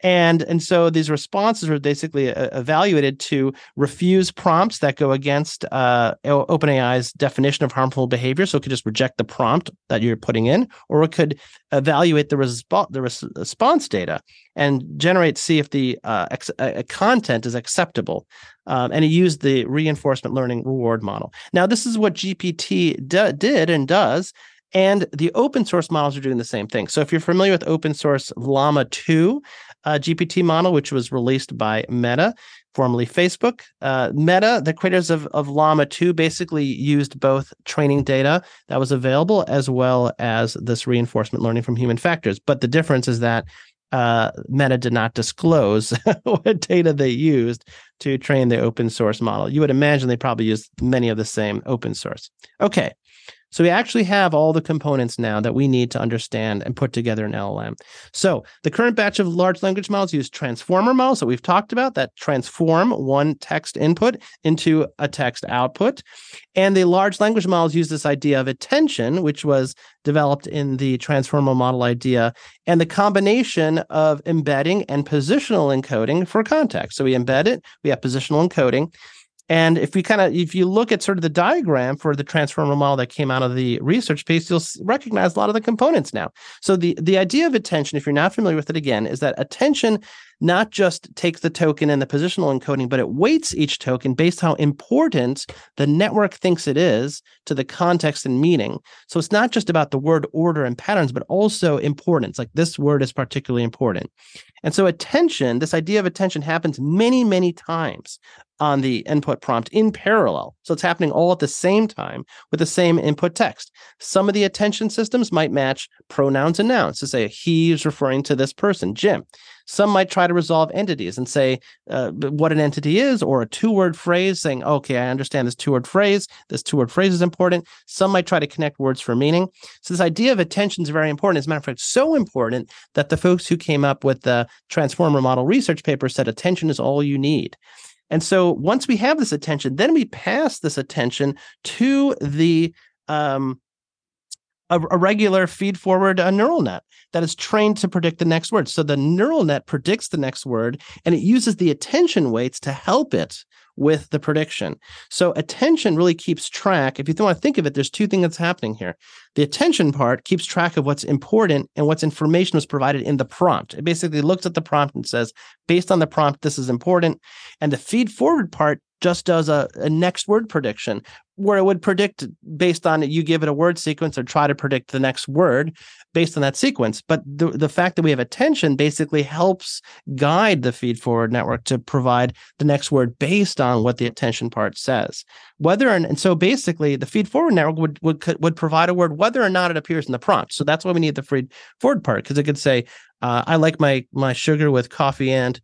and and so these responses were basically uh, evaluated to refuse prompts that go against uh, OpenAI's definition of harmful behavior. So it could just reject the prompt that you're putting in, or it could evaluate the, resp- the res- response data and generate see if the uh, ex- uh, content is acceptable. Um, and it used the reinforcement learning reward model. Now, this is what GPT d- did and does. And the open source models are doing the same thing. So if you're familiar with open source Llama 2, uh, GPT model, which was released by Meta, formerly Facebook. Uh, Meta, the creators of, of Llama 2, basically used both training data that was available as well as this reinforcement learning from human factors. But the difference is that uh, Meta did not disclose what data they used to train the open source model. You would imagine they probably used many of the same open source. Okay, So we actually have all the components now that we need to understand and put together an LLM. So the current batch of large language models use transformer models that we've talked about that transform one text input into a text output. And the large language models use this idea of attention, which was developed in the transformer model idea, and the combination of embedding and positional encoding for context. So we embed it, we have positional encoding. And if we kind of, if you look at sort of the diagram for the transformer model that came out of the research piece, you'll recognize a lot of the components now. So the the idea of attention, if you're not familiar with it again, is that attention not just takes the token and the positional encoding, but it weights each token based how important the network thinks it is to the context and meaning. So it's not just about the word order and patterns, but also importance. Like this word is particularly important. And so attention, this idea of attention happens many, many times on the input prompt in parallel. So it's happening all at the same time with the same input text. Some of the attention systems might match pronouns and nouns to say he is referring to this person, Jim. Some might try to resolve entities and say uh, what an entity is, or a two word phrase saying, okay, I understand this two word phrase. This two word phrase is important. Some might try to connect words for meaning. So, this idea of attention is very important. As a matter of fact, so important that the folks who came up with the transformer model research paper said attention is all you need. And so once we have this attention, then we pass this attention to the um, a, a regular feed forward a neural net that is trained to predict the next word. So the neural net predicts the next word and it uses the attention weights to help it with the prediction. So attention really keeps track. If you want to think of it, there's two things that's happening here. The attention part keeps track of what's important and what's information was provided in the prompt. It basically looks at the prompt and says, based on the prompt, this is important. And the feed forward part just does a, a next word prediction where it would predict based on you give it a word sequence or try to predict the next word based on that sequence. But the, the fact that we have attention basically helps guide the feed forward network to provide the next word based on what the attention part says. Whether and, and so basically the feed forward network would, would would provide a word whether or not it appears in the prompt. So that's why we need the feed forward part because it could say, uh, "I like my my sugar with coffee and."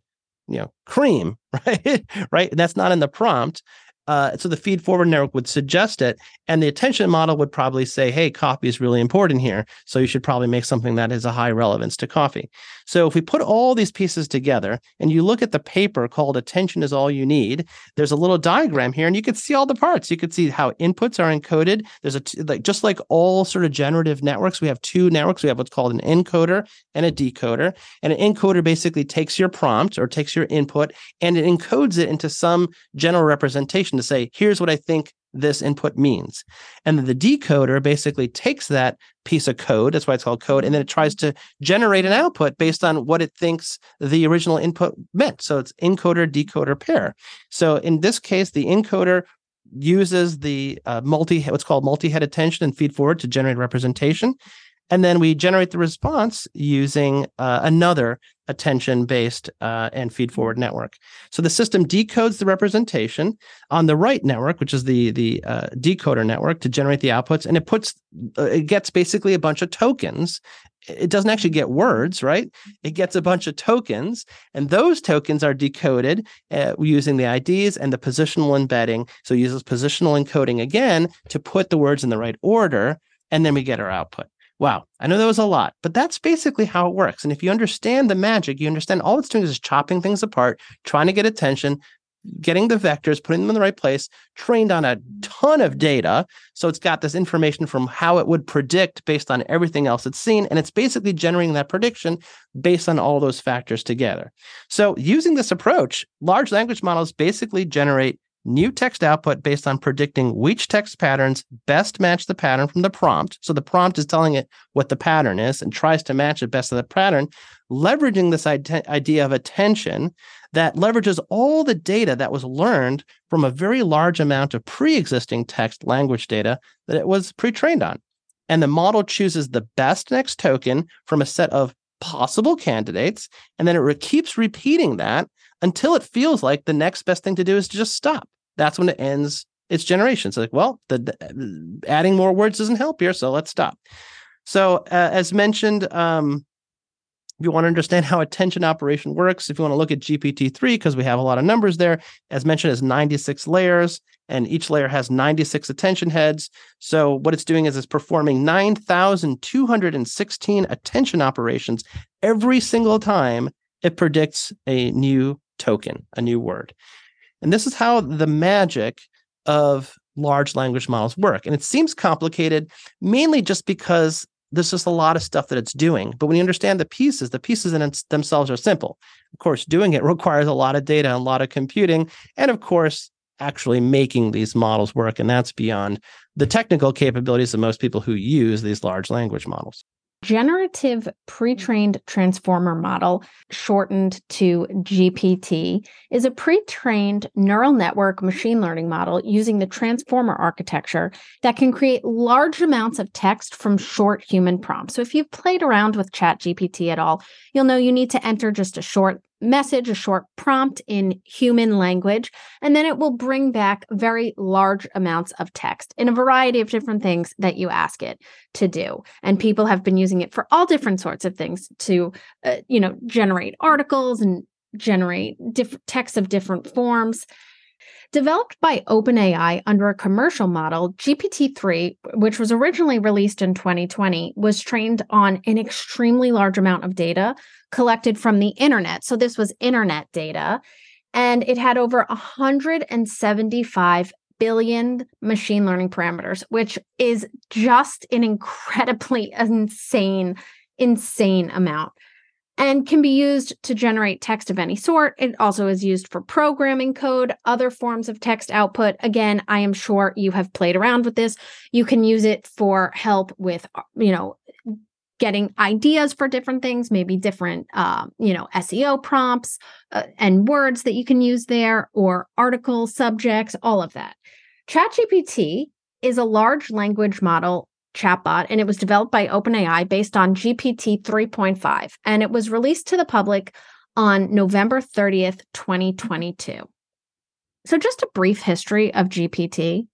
You know cream right? Right? And that's not in the prompt. Uh, so the feed forward network would suggest it, and the attention model would probably say, "Hey, coffee is really important here, so you should probably make something that has a high relevance to coffee." So if we put all these pieces together, and you look at the paper called "Attention is All You Need," there's a little diagram here, and you can see all the parts. You can see how inputs are encoded. There's a t- like just like all sort of generative networks, we have two networks. We have what's called an encoder and a decoder, and an encoder basically takes your prompt or takes your input and it encodes it into some general representation to say, here's what I think this input means. And then the decoder basically takes that piece of code, that's why it's called code, and then it tries to generate an output based on what it thinks the original input meant. So it's encoder decoder pair. So in this case, the encoder uses the uh, multi what's called multi-head attention and feed forward to generate representation and then we generate the response using uh, another attention based uh, and feed mm-hmm. forward network. So the system decodes the representation on the right network, which is the the uh, decoder network, to generate the outputs, and it puts uh, it gets basically a bunch of tokens. It doesn't actually get words, right? It gets a bunch of tokens, and those tokens are decoded uh, using the IDs and the positional embedding. So it uses positional encoding again to put the words in the right order, and then we get our output. Wow, I know that was a lot, but that's basically how it works. And if you understand the magic, you understand all it's doing is chopping things apart, trying to get attention, getting the vectors, putting them in the right place, trained on a ton of data. So it's got this information from how it would predict based on everything else it's seen. And it's basically generating that prediction based on all those factors together. So using this approach, large language models basically generate new text output based on predicting which text patterns best match the pattern from the prompt. So the prompt is telling it what the pattern is and tries to match it best to the pattern, leveraging this idea of attention that leverages all the data that was learned from a very large amount of pre existing text language data that it was pre trained on. And the model chooses the best next token from a set of possible candidates. And then it re- keeps repeating that until it feels like the next best thing to do is to just stop that's when it ends its generation. It's like, well, the, the adding more words doesn't help here, so let's stop. So uh, as mentioned, um, if you want to understand how attention operation works, if you want to look at GPT-3, because we have a lot of numbers there, as mentioned, is 96 layers, and each layer has 96 attention heads. So what it's doing is it's performing 9,216 attention operations every single time it predicts a new token, a new word. And this is how the magic of large language models work. And it seems complicated mainly just because there's just a lot of stuff that it's doing. But when you understand the pieces, the pieces in themselves are simple. Of course, doing it requires a lot of data and a lot of computing. And of course, actually making these models work. And that's beyond the technical capabilities of most people who use these large language models generative pre-trained transformer model shortened to gpt is a pre-trained neural network machine learning model using the transformer architecture that can create large amounts of text from short human prompts. So if you've played around with chat gpt at all you'll know you need to enter just a short message, a short prompt in human language, and then it will bring back very large amounts of text in a variety of different things that you ask it to do. And people have been using it for all different sorts of things to, uh, you know, generate articles and generate different texts of different forms. Developed by OpenAI under a commercial model, GPT 3, which was originally released in 2020, was trained on an extremely large amount of data collected from the internet. So this was internet data. And it had over 175 billion machine learning parameters, which is just an incredibly insane, insane amount and can be used to generate text of any sort. It also is used for programming code, other forms of text output. Again, I am sure you have played around with this. You can use it for help with, you know, getting ideas for different things, maybe different, uh, you know, SEO prompts uh, and words that you can use there, or article subjects, all of that. ChatGPT is a large language model chatbot, and it was developed by OpenAI based on GPT 3.5, and it was released to the public on November 30th, 2022. So, just a brief history of GPT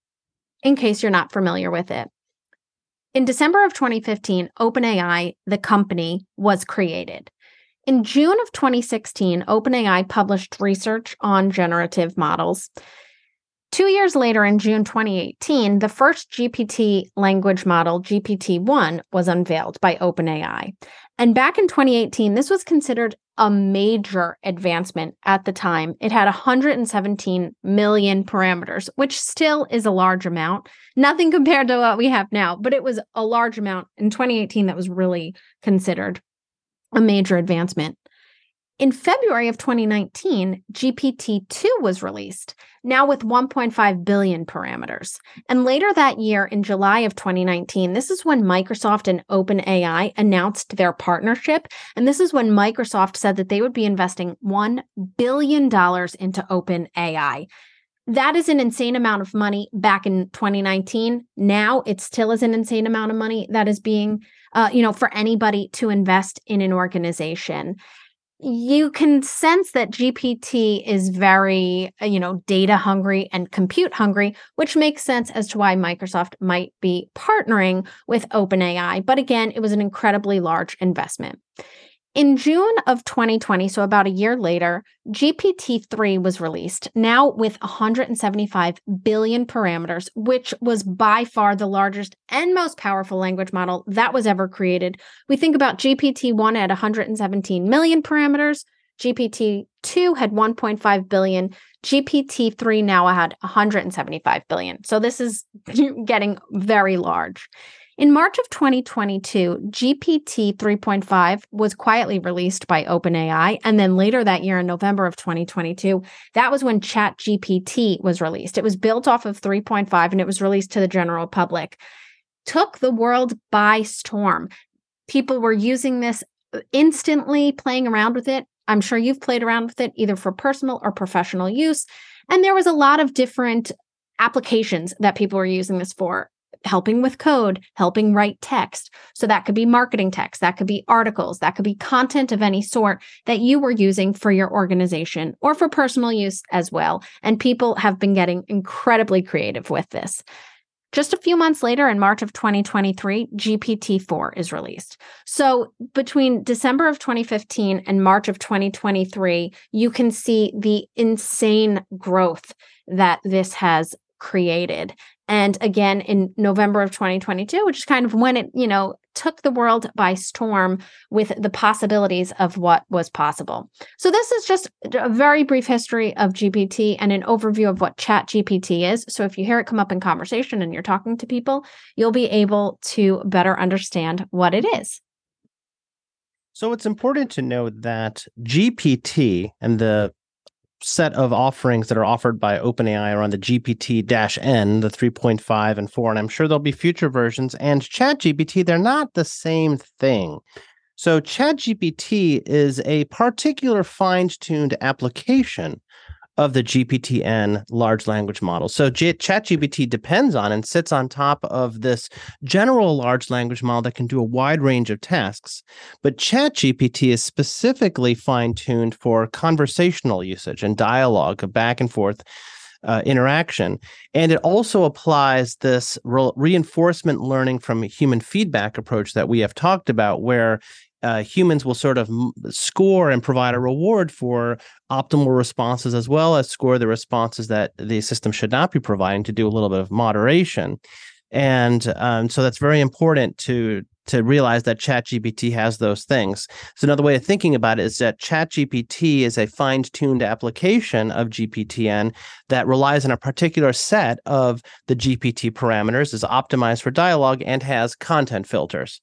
in case you're not familiar with it. In December of 2015, OpenAI, the company, was created. In June of 2016, OpenAI published research on generative models. Two years later, in June 2018, the first GPT language model, GPT 1, was unveiled by OpenAI. And back in 2018, this was considered a major advancement at the time. It had 117 million parameters, which still is a large amount. Nothing compared to what we have now, but it was a large amount. In 2018, that was really considered a major advancement. In February of 2019, GPT 2 was released, now with 1.5 billion parameters. And later that year, in July of 2019, this is when Microsoft and OpenAI announced their partnership. And this is when Microsoft said that they would be investing $1 billion into OpenAI. That is an insane amount of money back in 2019. Now it still is an insane amount of money that is being, uh, you know, for anybody to invest in an organization you can sense that GPT is very, uh, you know, data hungry and compute hungry, which makes sense as to why Microsoft might be partnering with OpenAI. But again, it was an incredibly large investment. In June of 2020, so about a year later, GPT 3 was released, now with 175 billion parameters, which was by far the largest and most powerful language model that was ever created. We think about GPT 1 at 117 million parameters, GPT 2 had 1.5 billion, GPT 3 now had 175 billion. So this is getting very large. In March of 2022, GPT 3.5 was quietly released by OpenAI. And then later that year, in November of 2022, that was when ChatGPT was released. It was built off of 3.5 and it was released to the general public. Took the world by storm. People were using this instantly, playing around with it. I'm sure you've played around with it either for personal or professional use. And there was a lot of different applications that people were using this for helping with code, helping write text. So that could be marketing text, that could be articles, that could be content of any sort that you were using for your organization or for personal use as well. And people have been getting incredibly creative with this. Just a few months later, in March of 2023, GPT 4 is released. So between December of 2015 and March of 2023, you can see the insane growth that this has created. And again, in November of 2022, which is kind of when it, you know, took the world by storm with the possibilities of what was possible. So, this is just a very brief history of GPT and an overview of what Chat GPT is. So, if you hear it come up in conversation and you're talking to people, you'll be able to better understand what it is. So, it's important to note that GPT and the set of offerings that are offered by OpenAI are on the GPT-N, the 3.5 and 4, and I'm sure there'll be future versions. And ChatGPT, they're not the same thing. So ChatGPT is a particular fine-tuned application of the GPT-N large language model. So G- ChatGPT depends on and sits on top of this general large language model that can do a wide range of tasks. But ChatGPT is specifically fine-tuned for conversational usage and dialogue, back and forth uh, interaction. And it also applies this re- reinforcement learning from human feedback approach that we have talked about, where uh, humans will sort of score and provide a reward for optimal responses as well as score the responses that the system should not be providing to do a little bit of moderation and um, so that's very important to to realize that ChatGPT has those things. So another way of thinking about it is that ChatGPT is a fine-tuned application of GPTN that relies on a particular set of the GPT parameters, is optimized for dialogue, and has content filters.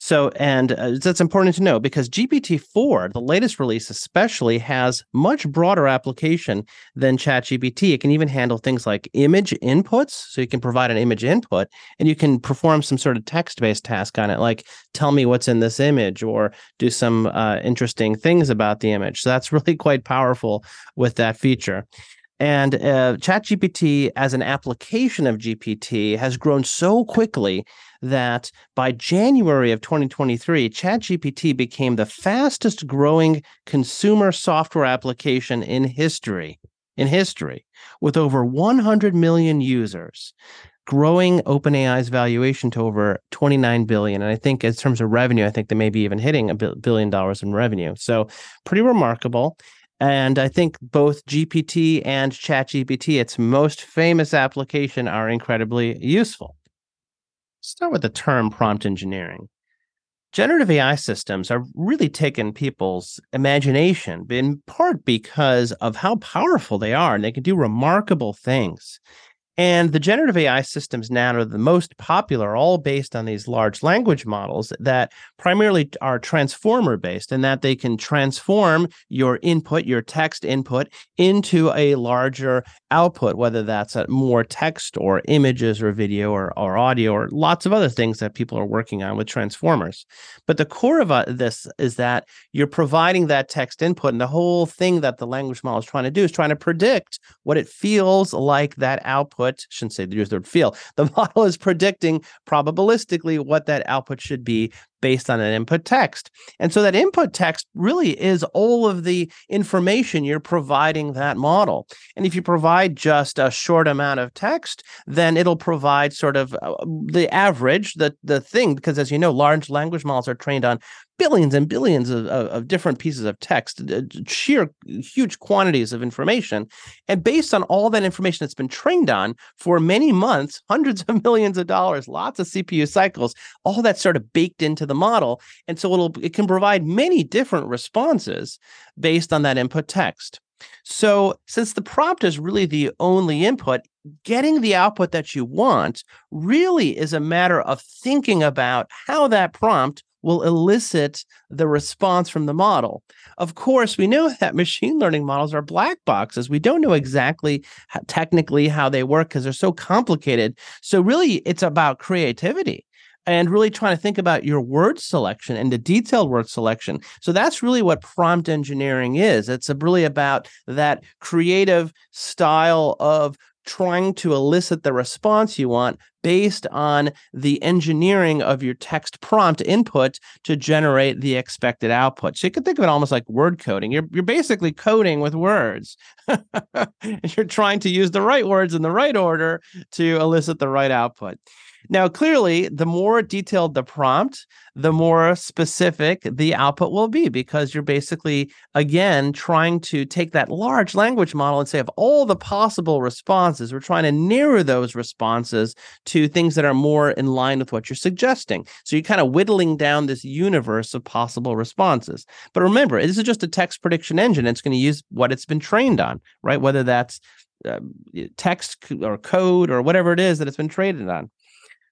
So, and uh, that's important to know because GPT-4, the latest release especially, has much broader application than ChatGPT. It can even handle things like image inputs. So you can provide an image input and you can perform some sort of text-based task on it, like tell me what's in this image or do some uh, interesting things about the image. So that's really quite powerful with that feature. And uh, ChatGPT, as an application of GPT, has grown so quickly that by January of 2023, ChatGPT became the fastest growing consumer software application in history. In history, with over 100 million users, growing OpenAI's valuation to over 29 billion. And I think, in terms of revenue, I think they may be even hitting a billion dollars in revenue. So, pretty remarkable. And I think both GPT and ChatGPT, its most famous application, are incredibly useful. Start with the term prompt engineering. Generative AI systems are really taking people's imagination, in part because of how powerful they are, and they can do remarkable things. And the generative AI systems now are the most popular, all based on these large language models that primarily are transformer based, and that they can transform your input, your text input, into a larger output, whether that's more text or images or video or, or audio or lots of other things that people are working on with transformers. But the core of uh, this is that you're providing that text input, and the whole thing that the language model is trying to do is trying to predict what it feels like that output output, shouldn't say the use the word feel. The model is predicting probabilistically what that output should be based on an input text. And so that input text really is all of the information you're providing that model. And if you provide just a short amount of text, then it'll provide sort of uh, the average, the the thing because as you know large language models are trained on billions and billions of, of, of, different pieces of text, sheer huge quantities of information. And based on all that information that's been trained on for many months, hundreds of millions of dollars, lots of CPU cycles, all that sort of baked into the model. And so it'll it can provide many different responses based on that input text. So, since the prompt is really the only input, getting the output that you want really is a matter of thinking about how that prompt will elicit the response from the model. Of course, we know that machine learning models are black boxes. We don't know exactly how, technically how they work because they're so complicated. So, really, it's about creativity and really trying to think about your word selection and the detailed word selection. So that's really what prompt engineering is. It's really about that creative style of trying to elicit the response you want based on the engineering of your text prompt input to generate the expected output. So you could think of it almost like word coding. You're you're basically coding with words. you're trying to use the right words in the right order to elicit the right output. Now, clearly, the more detailed the prompt, the more specific the output will be because you're basically, again, trying to take that large language model and say, of all the possible responses, we're trying to narrow those responses to things that are more in line with what you're suggesting. So you're kind of whittling down this universe of possible responses. But remember, this is just a text prediction engine. It's going to use what it's been trained on, right? Whether that's uh, text or code or whatever it is that it's been trained on.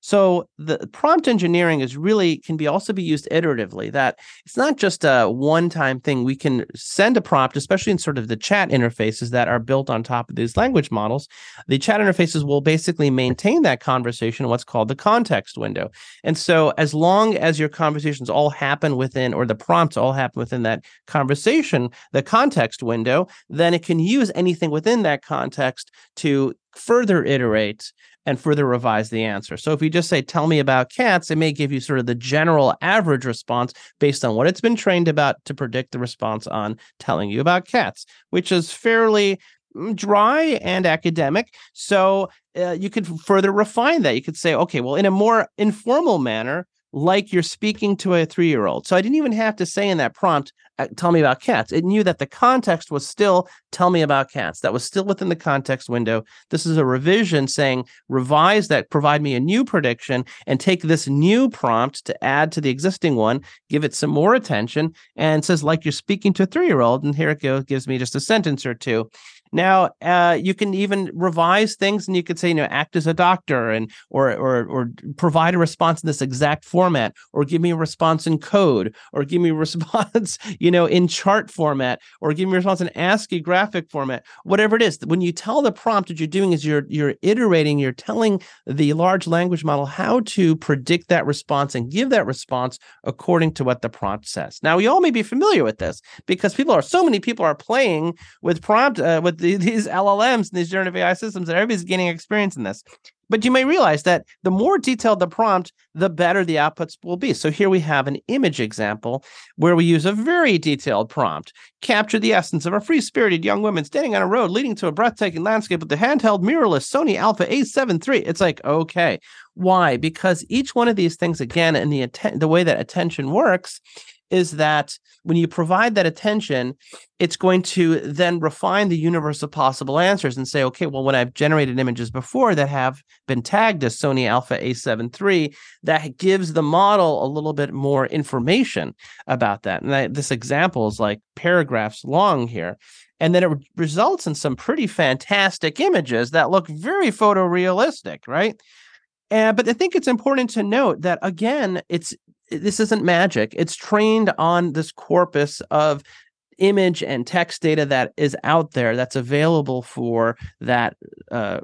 So the prompt engineering is really can be also be used iteratively. That it's not just a one-time thing. We can send a prompt, especially in sort of the chat interfaces that are built on top of these language models. The chat interfaces will basically maintain that conversation in what's called the context window. And so as long as your conversations all happen within or the prompts all happen within that conversation, the context window, then it can use anything within that context to further iterate and further revise the answer. So if you just say, tell me about cats, it may give you sort of the general average response based on what it's been trained about to predict the response on telling you about cats, which is fairly mm, dry and academic. So uh, you could further refine that. You could say, okay, well, in a more informal manner, like you're speaking to a three year old. So I didn't even have to say in that prompt, uh, tell me about cats. It knew that the context was still tell me about cats. That was still within the context window. This is a revision saying revise that, provide me a new prediction, and take this new prompt to add to the existing one, give it some more attention, and says, like you're speaking to a three year old. And here it goes, gives me just a sentence or two. Now, uh, you can even revise things, and you could say, you know, act as a doctor, and or or or provide a response in this exact format, or give me a response in code, or give me a response, you know, in chart format, or give me a response in ASCII graphic format, whatever it is. When you tell the prompt, what you're doing is you're you're iterating, you're telling the large language model how to predict that response and give that response according to what the prompt says. Now, we all may be familiar with this because people are so many people are playing with prompt uh, with these LLMs and these generative AI systems, and everybody's gaining experience in this. But you may realize that the more detailed the prompt, the better the outputs will be. So here we have an image example where we use a very detailed prompt. Capture the essence of a free-spirited young woman standing on a road leading to a breathtaking landscape with the handheld mirrorless Sony Alpha A7 III. It's like, okay. Why? Because each one of these things, again, and the the way that attention works is that when you provide that attention, it's going to then refine the universe of possible answers and say, okay, well, when I've generated images before that have been tagged as Sony Alpha A7 III, that gives the model a little bit more information about that. And I, this example is like paragraphs long here. And then it results in some pretty fantastic images that look very photorealistic, right? And, but I think it's important to note that again, it's this isn't magic. It's trained on this corpus of image and text data that is out there that's available for that uh,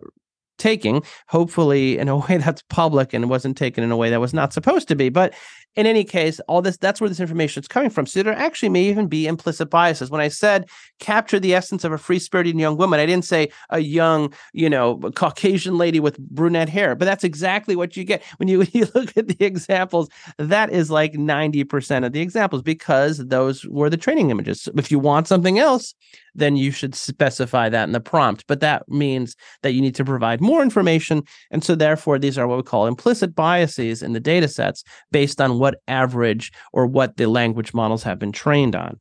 taking, hopefully in a way that's public and wasn't taken in a way that was not supposed to be. But in any case, all this that's where this information is coming from. So there actually may even be implicit biases. When I said capture the essence of a free-spirited young woman, I didn't say a young, you know, Caucasian lady with brunette hair, but that's exactly what you get when you, when you look at the examples. That is like 90% of the examples because those were the training images. If you want something else, then you should specify that in the prompt. But that means that you need to provide more information. And so therefore, these are what we call implicit biases in the data sets based on what average or what the language models have been trained on.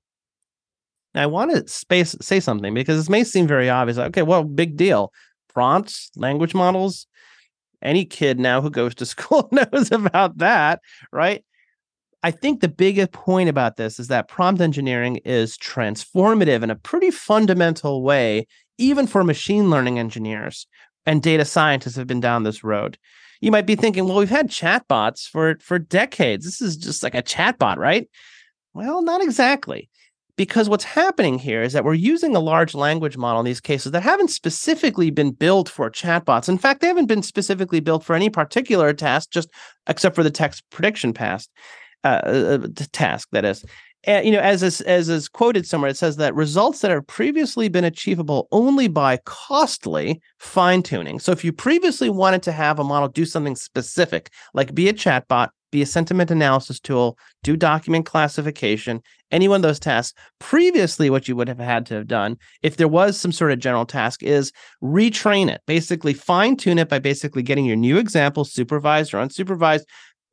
Now, I want to space say something because this may seem very obvious. Okay, well, big deal. Prompts, language models. Any kid now who goes to school knows about that, right? I think the biggest point about this is that prompt engineering is transformative in a pretty fundamental way, even for machine learning engineers and data scientists have been down this road you might be thinking, well, we've had chatbots for for decades. This is just like a chatbot, right? Well, not exactly. Because what's happening here is that we're using a large language model in these cases that haven't specifically been built for chatbots. In fact, they haven't been specifically built for any particular task, just except for the text prediction past uh, uh, uh task that is. you know as is, as is quoted somewhere it says that results that have previously been achievable only by costly fine tuning so if you previously wanted to have a model do something specific like be a chatbot be a sentiment analysis tool do document classification any one of those tasks previously what you would have had to have done if there was some sort of general task is retrain it basically fine tune it by basically getting your new example supervised or unsupervised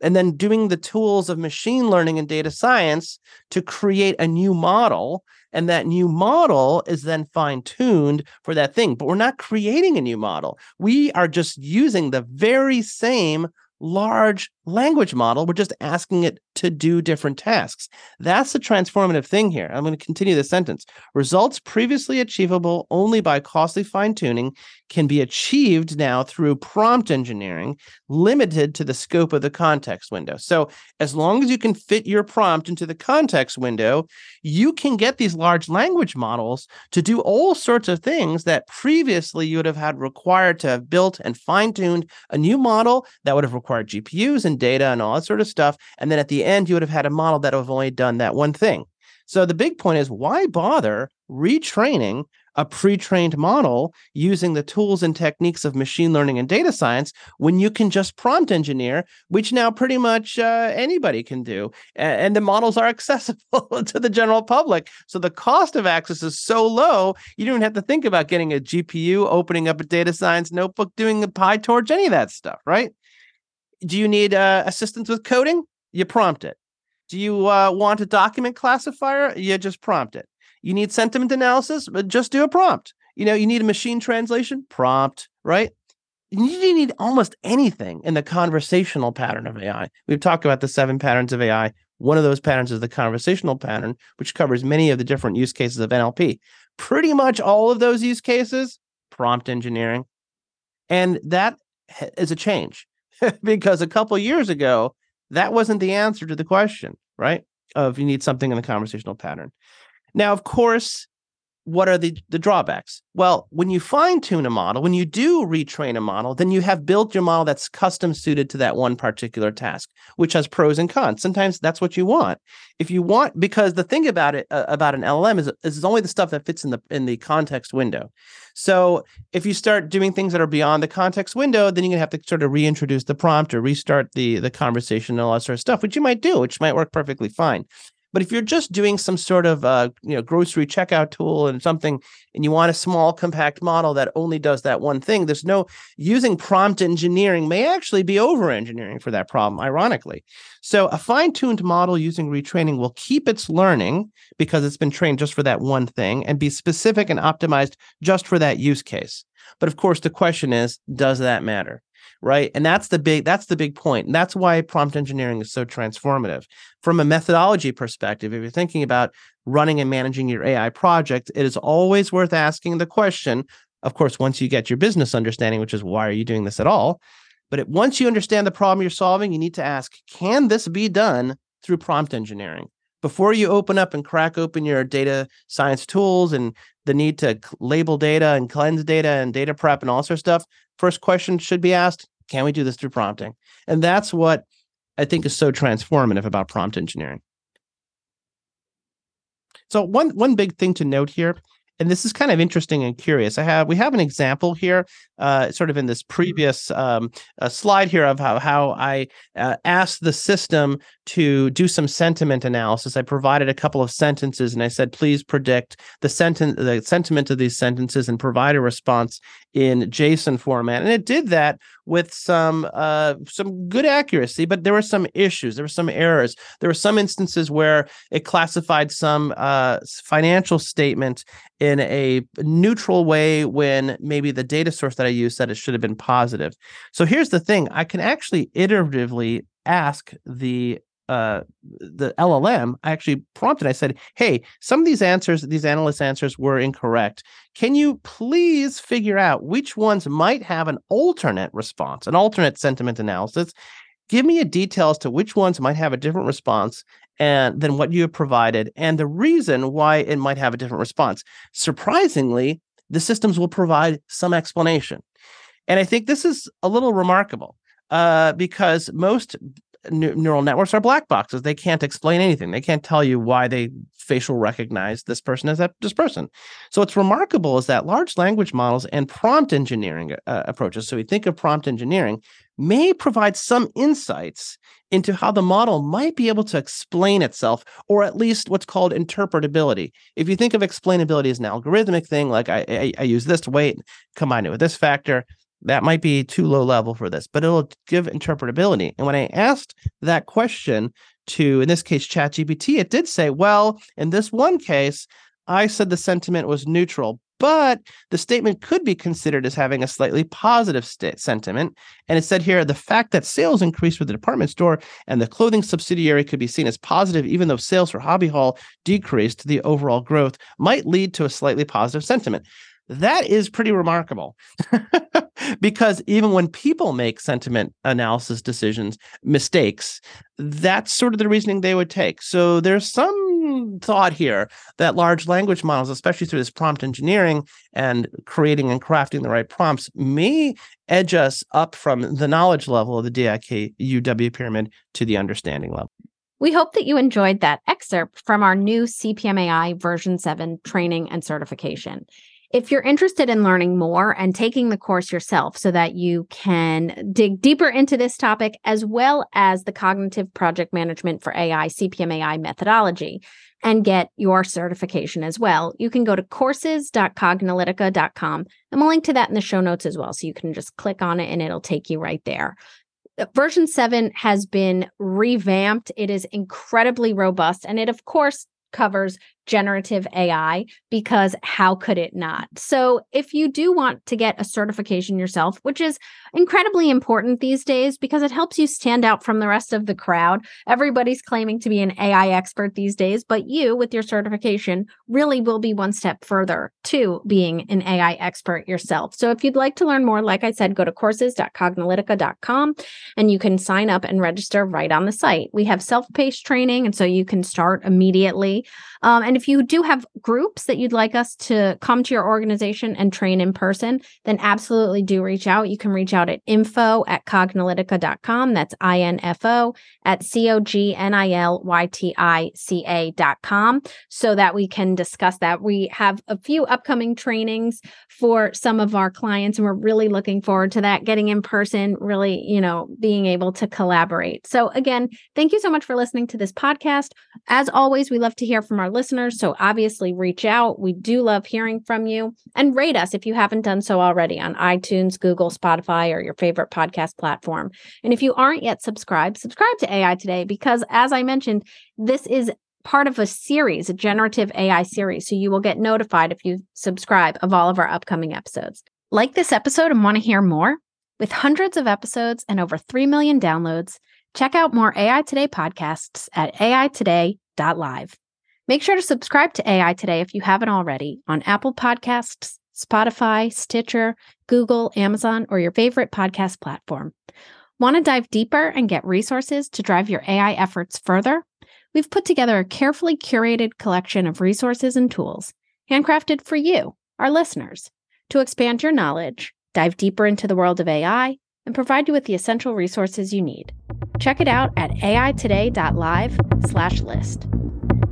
and then doing the tools of machine learning and data science to create a new model and that new model is then fine tuned for that thing but we're not creating a new model we are just using the very same large language model. We're just asking it to do different tasks. That's the transformative thing here. I'm going to continue the sentence. Results previously achievable only by costly fine tuning can be achieved now through prompt engineering, limited to the scope of the context window. So, as long as you can fit your prompt into the context window, you can get these large language models to do all sorts of things that previously you would have had required to have built and fine tuned a new model that would have required GPUs and data and all that sort of stuff. And then at the end, you would have had a model that would have only done that one thing. So the big point is why bother retraining a pre-trained model using the tools and techniques of machine learning and data science when you can just prompt engineer which now pretty much uh, anybody can do and the models are accessible to the general public so the cost of access is so low you don't even have to think about getting a gpu opening up a data science notebook doing a pytorch any of that stuff right do you need uh, assistance with coding? You prompt it. Do you uh, want a document classifier? You just prompt it. You need sentiment analysis? Just do a prompt. You know, you need a machine translation? Prompt, right? You need almost anything in the conversational pattern of AI. We've talked about the seven patterns of AI. One of those patterns is the conversational pattern, which covers many of the different use cases of NLP. Pretty much all of those use cases, prompt engineering. And that is a change. because a couple years ago, that wasn't the answer to the question, right? Of you need something in the conversational pattern. Now, of course, what are the, the drawbacks? Well, when you fine tune a model, when you do retrain a model, then you have built your model that's custom suited to that one particular task, which has pros and cons. Sometimes that's what you want. If you want, because the thing about it uh, about an LLM is, is only the stuff that fits in the in the context window. So if you start doing things that are beyond the context window, then you're gonna have to sort of reintroduce the prompt or restart the the conversation and all that sort of stuff, which you might do, which might work perfectly fine. But if you're just doing some sort of uh, you know grocery checkout tool and something, and you want a small compact model that only does that one thing, there's no using prompt engineering may actually be over engineering for that problem. Ironically, so a fine-tuned model using retraining will keep its learning because it's been trained just for that one thing and be specific and optimized just for that use case. But of course, the question is, does that matter? Right? And that's the big that's the big point and that's why prompt engineering is so transformative. From a methodology perspective if you're thinking about running and managing your ai project it is always worth asking the question of course once you get your business understanding which is why are you doing this at all? But it, once you understand the problem you're solving you need to ask can this be done through prompt engineering? Before you open up and crack open your data science tools and the need to label data and cleanse data and data prep and all sorts of stuff first question should be asked can we do this through prompting? And that's what i think is so transformative about prompt engineering. So one one big thing to note here and this is kind of interesting and curious. I have we have an example here, uh, sort of in this previous um, uh, slide here of how how I uh, asked the system to do some sentiment analysis. I provided a couple of sentences, and I said, "Please predict the sentence, the sentiment of these sentences, and provide a response in JSON format." And it did that with some uh, some good accuracy, but there were some issues. There were some errors. There were some instances where it classified some uh, financial statement in a neutral way when maybe the data source that I used said it should have been positive. So here's the thing: I can actually iteratively ask the uh, the LLM, I actually prompted. I said, "Hey, some of these answers, these analyst answers, were incorrect. Can you please figure out which ones might have an alternate response, an alternate sentiment analysis? Give me a detail as to which ones might have a different response, and than what you have provided, and the reason why it might have a different response." Surprisingly, the systems will provide some explanation, and I think this is a little remarkable uh, because most neural networks are black boxes. They can't explain anything. They can't tell you why they facial recognize this person as that this person. So what's remarkable is that large language models and prompt engineering uh, approaches. So we think of prompt engineering may provide some insights into how the model might be able to explain itself, or at least what's called interpretability. If you think of explainability as an algorithmic thing, like I, I, I use this weight, combine it with this factor, that might be too low level for this, but it'll give interpretability. And when I asked that question to, in this case, ChatGPT, it did say, well, in this one case, I said the sentiment was neutral, but the statement could be considered as having a slightly positive st- sentiment. And it said here the fact that sales increased with the department store and the clothing subsidiary could be seen as positive, even though sales for Hobby Hall decreased, the overall growth might lead to a slightly positive sentiment. That is pretty remarkable because even when people make sentiment analysis decisions, mistakes, that's sort of the reasoning they would take. So there's some thought here that large language models, especially through this prompt engineering and creating and crafting the right prompts, may edge us up from the knowledge level of the DIKUW pyramid to the understanding level. We hope that you enjoyed that excerpt from our new CPMAI version 7 training and certification. If you're interested in learning more and taking the course yourself so that you can dig deeper into this topic, as well as the cognitive project management for AI, CPMAI methodology, and get your certification as well, you can go to courses.cognilytica.com. And we'll link to that in the show notes as well. So you can just click on it and it'll take you right there. Uh, version 7 has been revamped. It is incredibly robust. And it, of course, covers generative AI because how could it not? So, if you do want to get a certification yourself, which is incredibly important these days because it helps you stand out from the rest of the crowd, everybody's claiming to be an AI expert these days, but you, with your certification, really will be one step further to being an AI expert yourself. So, if you'd like to learn more, like I said, go to courses.cognilytica.com and you can sign up and register right on the site. We have self paced training, and so you can start immediately. Um, and if you do have groups that you'd like us to come to your organization and train in person, then absolutely do reach out. You can reach out at info at cognilytica.com. That's I N F O at C O G N I L Y T I C A.com so that we can discuss that. We have a few upcoming trainings for some of our clients, and we're really looking forward to that, getting in person, really, you know, being able to collaborate. So, again, thank you so much for listening to this podcast. As always, we love to hear from our listeners. So, obviously, reach out. We do love hearing from you and rate us if you haven't done so already on iTunes, Google, Spotify, or your favorite podcast platform. And if you aren't yet subscribed, subscribe to AI Today because, as I mentioned, this is part of a series, a generative AI series. So you will get notified if you subscribe of all of our upcoming episodes. Like this episode and want to hear more? With hundreds of episodes and over 3 million downloads, check out more AI Today podcasts at aitoday.live. Make sure to subscribe to AI Today if you haven't already on Apple Podcasts, Spotify, Stitcher, Google, Amazon, or your favorite podcast platform. Want to dive deeper and get resources to drive your AI efforts further? We've put together a carefully curated collection of resources and tools, handcrafted for you, our listeners, to expand your knowledge, dive deeper into the world of AI, and provide you with the essential resources you need. Check it out at aitoday.live/list.